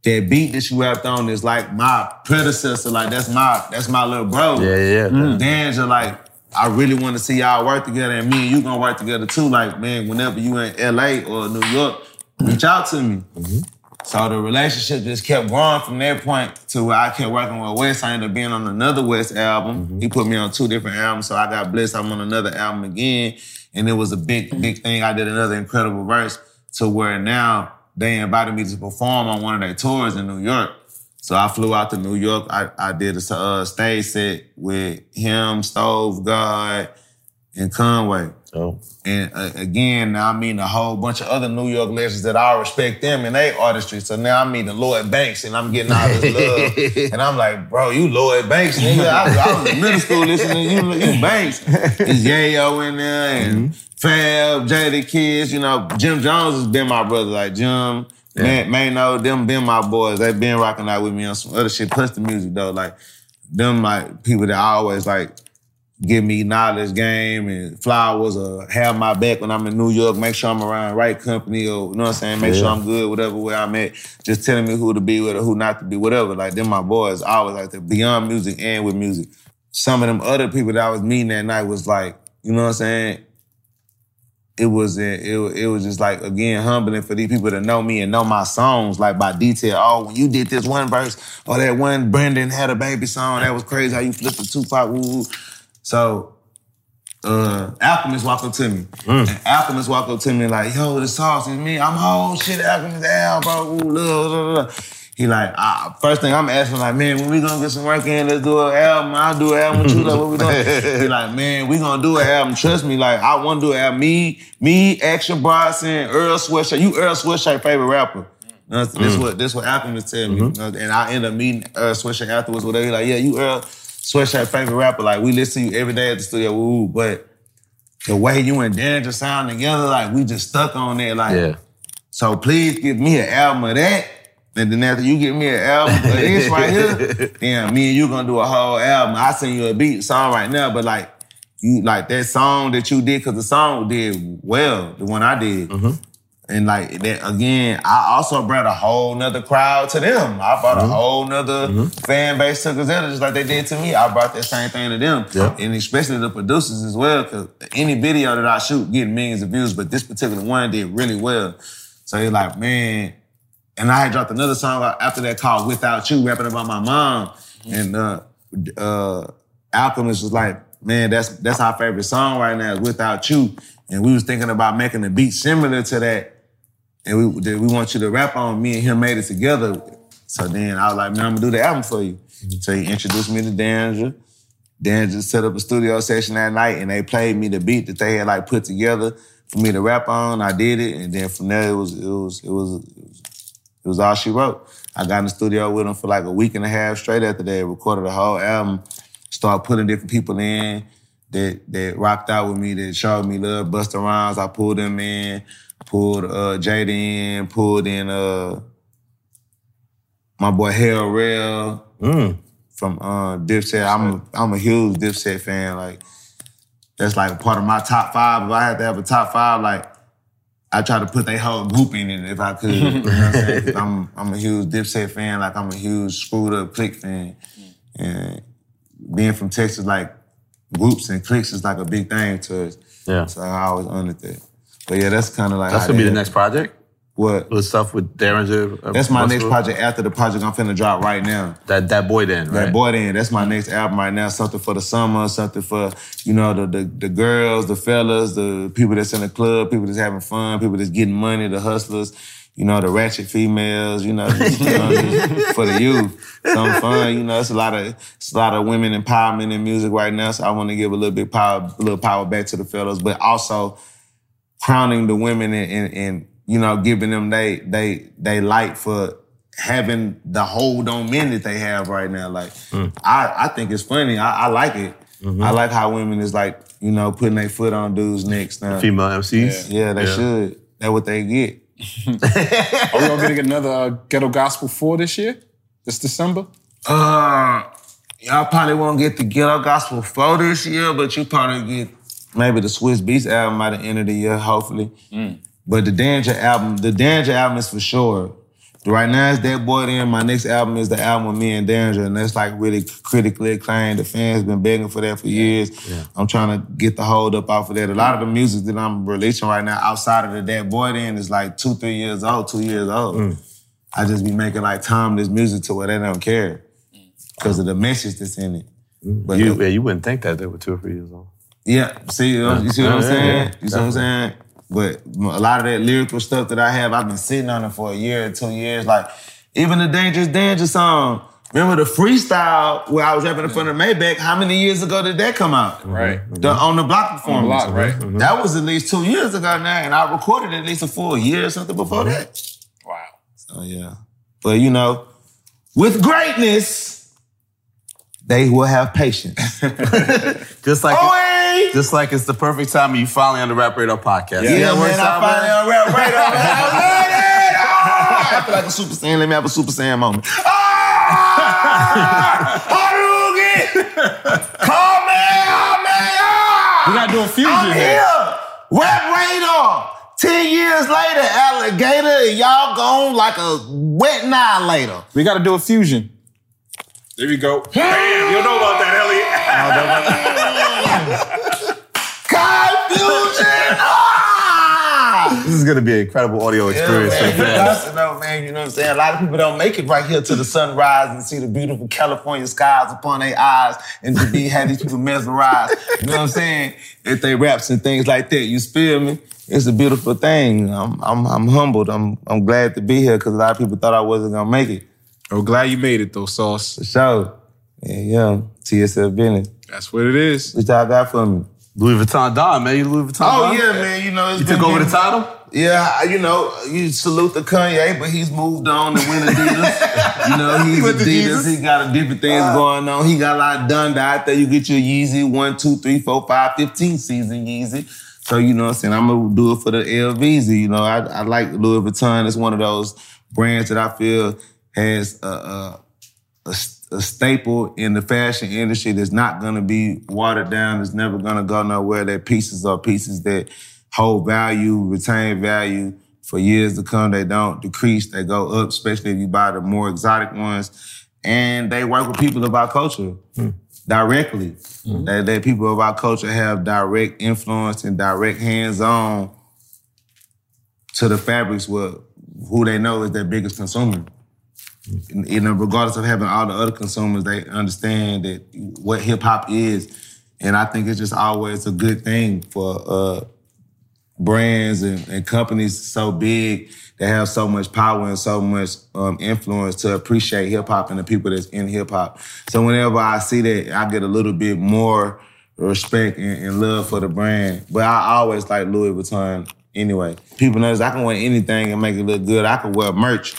That beat that you rapped on is like my predecessor. Like, that's my, that's my little bro. Yeah, yeah. Mm. Danger, like, I really want to see y'all work together and me and you gonna work together too. Like, man, whenever you in LA or New York, reach out to me. Mm-hmm. So the relationship just kept growing from that point to where I kept working with West. I ended up being on another West album. Mm-hmm. He put me on two different albums, so I got blessed. I'm on another album again, and it was a big, mm-hmm. big thing. I did another incredible verse to where now they invited me to perform on one of their tours in New York. So I flew out to New York. I, I did a uh, stage set with him, Stove, God, and Conway. Oh. And uh, again, now I mean a whole bunch of other New York legends that I respect them and they artistry. So now I'm meeting Lloyd Banks and I'm getting all this love. [laughs] and I'm like, bro, you Lloyd Banks, nigga. I, I was in middle school listening to you, you Banks. It's Yayo in there and Fab, Jadakiss. You know, Jim Jones has been my brother. Like Jim, man, man, know them been my boys. They been rocking out with me on some other shit. Plus the music though, like them like people that I always like give me knowledge, game, and flowers, or have my back when I'm in New York, make sure I'm around right company, or you know what I'm saying, make sure I'm good, whatever where I'm at, just telling me who to be with or who not to be, whatever. Like then my boys, I always like that, beyond music and with music. Some of them other people that I was meeting that night was like, you know what I'm saying? It was it, it, was just like again humbling for these people to know me and know my songs like by detail. Oh, when you did this one verse or that one Brendan had a baby song, that was crazy how you flipped the Tupac. Woo, woo. So uh Alchemist walked up to me. And Alchemist walked up to me like, yo, the sauce is me. I'm whole shit Alchemist down, bro. Ooh, blah, blah, blah. He like, ah, first thing I'm asking, like, man, when we gonna get some work in, let's do an album. I'll do an album with you, like, what we doing? he like, man, we gonna do an album. Trust me, like, I wanna do an album. Me, me, Action Bronson, Earl Sweatshirt. You Earl Sweatshirt favorite rapper. Uh, This what this what Alchemist tell me. Uh, and I end up meeting Earl Sweatshirt afterwards, whatever. He like, yeah, you Earl Sweatshirt favorite rapper. Like, we listen to you every day at the studio. But the way you and Danger sound together, like, we just stuck on that. Like, Yeah. so please give me an album of that. And then after you give me an album of this right here, [laughs] then me and you gonna do a whole album. I send you a beat song right now, but like you like that song that you did, cause the song did well, the one I did. Mm-hmm. And like that again, I also brought a whole nother crowd to them. I brought a whole nother fan base to Griselda, just like they did to me. I brought that same thing to them. And especially the producers as well, because any video that I shoot get millions of views, but this particular one did really well. So they're like, man, and I had dropped another song after that called Without You, rapping about my mom. And uh uh Alchemist was like, man, that's that's our favorite song right now, is Without You. And we was thinking about making a beat similar to that. And we that we want you to rap on. Me and him made it together. So then I was like, man, I'm gonna do the album for you. So he introduced me to Danger. Danger set up a studio session that night and they played me the beat that they had like put together for me to rap on. I did it, and then from there it was it was it was it was, it was all she wrote. I got in the studio with him for like a week and a half straight after they recorded the whole album. Started putting different people in that that rocked out with me, that showed me love. Busta Rhymes, I pulled them in, pulled uh Jada in, pulled in uh my boy Hell Rell Mm. from uh Dipset. I'm a, I'm a huge Dipset fan. Like that's like part of my top five. If I had to have a top five, like I try to put their whole group in it if I could. you know what I'm [laughs] I'm I'm a huge Dipset fan. Like I'm a huge Screwed Up Click fan. And being from Texas, like groups and cliques is like a big thing to us. Yeah. So I always honored that. But yeah, that's kind of like That's gonna be the next project. What? The stuff with Derringer. uh, That's my next project after the project I'm finna drop right now. That that boy then, right? That boy then, that's my next album right now. Something for the summer, something for, you know, the, the the girls, the fellas, the people that's in the club, people that's having fun, people that's getting money, the hustlers, you know, the ratchet females, you know, [laughs] just, you know, just for the youth. Some fun, you know, it's a lot of it's a lot of women empowerment in music right now. So I want to give a little bit power, a little power back to the fellas, but also crowning the women and, and, and you know, giving them they they they light for having the hold on men that they have right now. Like, I, I think it's funny. I, I like it. I like how women is like, you know, putting their foot on dudes' necks now. Female MCs. Yeah, they Yeah. should. That's what they get. [laughs] Are we gonna get another uh, ghetto gospel four this year? This December? Uh, y'all probably won't get the Ghetto Gospel 4 this year, but you probably get maybe the Swizz Beatz album by the end of the year, hopefully. Mm. But the Danger album, the Danger album is for sure. Right now it's that boy then. My next album is the album with me and Danger, and that's like really critically acclaimed. The fans been begging for that for years. I'm trying to get the hold up off of that. A lot of the music that I'm releasing right now outside of the That Boy then is like two, three years old, two years old. Mm. I just be making like timeless music to where they don't care mm. because of the message that's in it. But You, yeah, you wouldn't think that they were two or three years old. Yeah, see, you, know, you see what I'm saying? you see what I'm saying? But a lot of that lyrical stuff that I have, I've been sitting on it for a year or two years. Like even the Dangerous Danger song. Remember the freestyle where I was rapping in front of Maybach? How many years ago did that come out? Mm-hmm. Right. The mm-hmm. on the block performance. block, right. Mm-hmm. That was at least two years ago now, and I recorded at least a full year or something before that. Wow. So yeah. But you know, with greatness, they will have patience. [laughs] Just like Oh, hey! just like it's the perfect time you finally on the Rap Radar podcast. Yeah, See how it man, I out, finally man? on rap radar. I love it. [laughs] Ah! I feel like a Super Saiyan. Let me have a Super Saiyan moment. Ah! Hadouken! Call me, call me, ah! We gotta do a fusion I'm here. here. Rap radar. Ten years later, alligator, and y'all gone like a wet Nile later. We gotta do a fusion. There we go. Damn, you don't know about that, Elliot. Confusion! Ah! This is gonna be an incredible audio experience Yeah, for man, you fans. got to know, man. You know what I'm saying? A lot of people don't make it right here to the sunrise and see the beautiful California skies upon their eyes and to be had these people mesmerized. You know what I'm saying? If they raps and things like that, you feel me? It's a beautiful thing. I'm I'm I'm humbled. I'm I'm glad to be here because a lot of people thought I wasn't gonna make it. I'm glad you made it though, Sauce. For sure. Yeah, yeah. TSL business. That's what it is. What y'all got for me? Louis Vuitton Don, man. You Louis Vuitton Oh Don? yeah, man. You know, You took over the title? Yeah, you know, you salute the Kanye, but he's moved on to win Adidas. [laughs] you know, he's Adidas. Adidas. He got a different things uh. going on. He got a lot done out there. You get your Yeezy 1, 2, 3, 4, 5, 15 season Yeezy. So, you know what I'm saying? I'm going to do it for the LVZ. You know, I, I like Louis Vuitton. It's one of those brands that I feel has a, a, a, a staple in the fashion industry that's not going to be watered down. It's never going to go nowhere. That pieces are pieces that hold value, retain value for years to come. They don't decrease. They go up, especially if you buy the more exotic ones. And they work with people of our culture hmm. directly. Hmm. That, that people of our culture have direct influence and direct hands-on to the fabrics with who they know is their biggest consumer. You know, regardless of having all the other consumers, they understand that what hip hop is. And I think it's just always a good thing for uh, brands and, and companies so big that have so much power and so much um, influence to appreciate hip hop and the people that's in hip hop. So whenever I see that, I get a little bit more respect and, and love for the brand. But I always like Louis Vuitton anyway. People notice I can wear anything and make it look good. I can wear merch.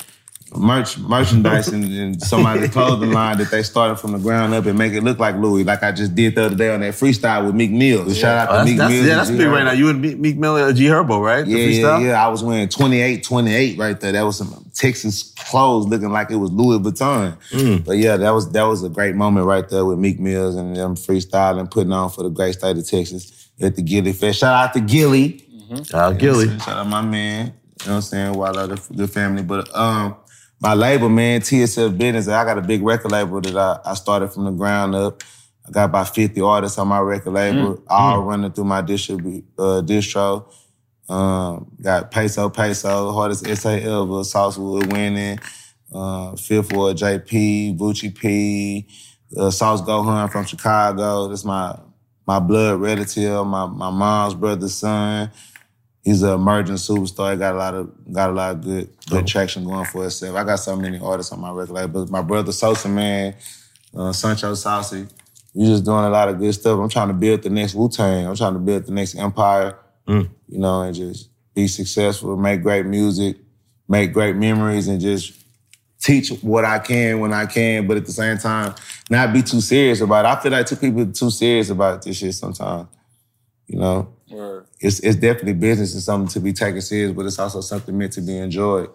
Merch, merchandise, and, [laughs] and somebody's clothing line that they started from the ground up and make it look like Louis, like I just did the other day on that freestyle with Meek Mill. Shout out Oh, to that's, Meek Mill. yeah, that's big right now. You and Meek, Mill and G Herbo, right? The Yeah, yeah, freestyle? yeah. I was wearing 28, 28 right there. That was some Texas clothes looking like it was Louis Vuitton. Mm. But yeah, that was that was a great moment right there with Meek Mills and them freestyling, putting on for the great state of Texas at the Gilly Fest. Shout out to Gilly. Uh, Gilly. Shout out my man. You know what I'm saying? Wild out the good family. But um, my label, man, TSF Business, I got a big record label that I, I started from the ground up. I got about 50 artists on my record label, all running through my distribu- uh, distro. Um, got Peso Peso, hardest essay ever, Saucewood winning, uh, Fifth Ward JP, Bucci P, uh, Sauce Gohan from Chicago. That's my my blood relative, my my mom's brother's son. He's an emerging superstar. He got a lot of got a lot of good good traction going for himself. I got so many artists on my record label. But my brother Sosa man, uh, Sancho Saucy, we just doing a lot of good stuff. I'm trying to build the next Wu Tang. I'm trying to build the next empire. You know, and just be successful, make great music, make great memories, and just teach what I can when I can, but at the same time, not be too serious about it. I feel like two people are too serious about this shit sometimes. You know? It's it's definitely business and something to be taken serious, but it's also something meant to be enjoyed.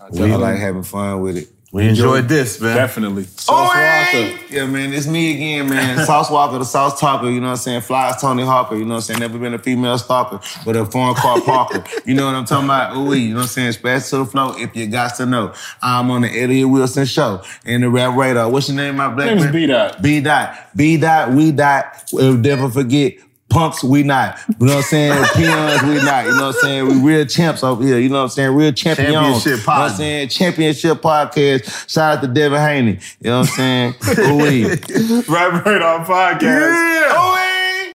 I like having fun with it. We enjoyed this, man. Definitely. Sauce oh, Walka. Yeah, man, it's me again, man. [laughs] Sauce Walka, the Sauce Talker, you know what I'm saying? Flies Tony Hawker, you know what I'm saying? Never been a female stalker, but a foreign car [laughs] parker. You know what I'm talking about? Ooh, you know what I'm saying? Splash to the flow if you got to know. I'm on the Elliot Wilson show in the rap radar. What's your name, my black Name's man? B Dot. B dot. B dot, we dot. We'll never forget. Punks, we not. You know what I'm saying? [laughs] Peons, we not. You know what I'm saying? We real champs over here. You know what I'm saying? Real champions. Championship You know what. I'm saying? Championship podcast. Shout out to Devin Haney. You know what I'm saying? [laughs] Ooh-wee. Rap Radar Podcast. Yeah.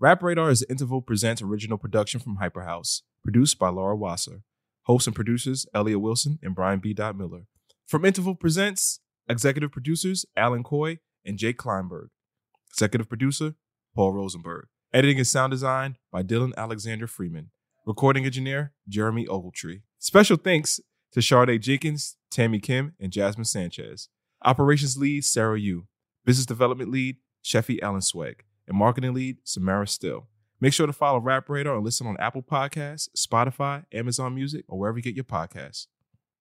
Rap Radar is an Interval Presents original production from Hyperhouse, produced by Laura Wasser. Hosts and producers Elliot Wilson and Brian B. Miller. From Interval Presents, executive producers Alan Coy and Jake Kleinberg. Executive producer Paul Rosenberg. Editing and sound design by Dylan Alexander Freeman. Recording engineer Jeremy Ogletree. Special thanks to Sade Jenkins, Tammy Kim, and Jasmine Sanchez. Operations lead Sarah Yu. Business development lead Sheffy Allen Swag. And marketing lead Samara Still. Make sure to follow Rap Radar and listen on Apple Podcasts, Spotify, Amazon Music, or wherever you get your podcasts.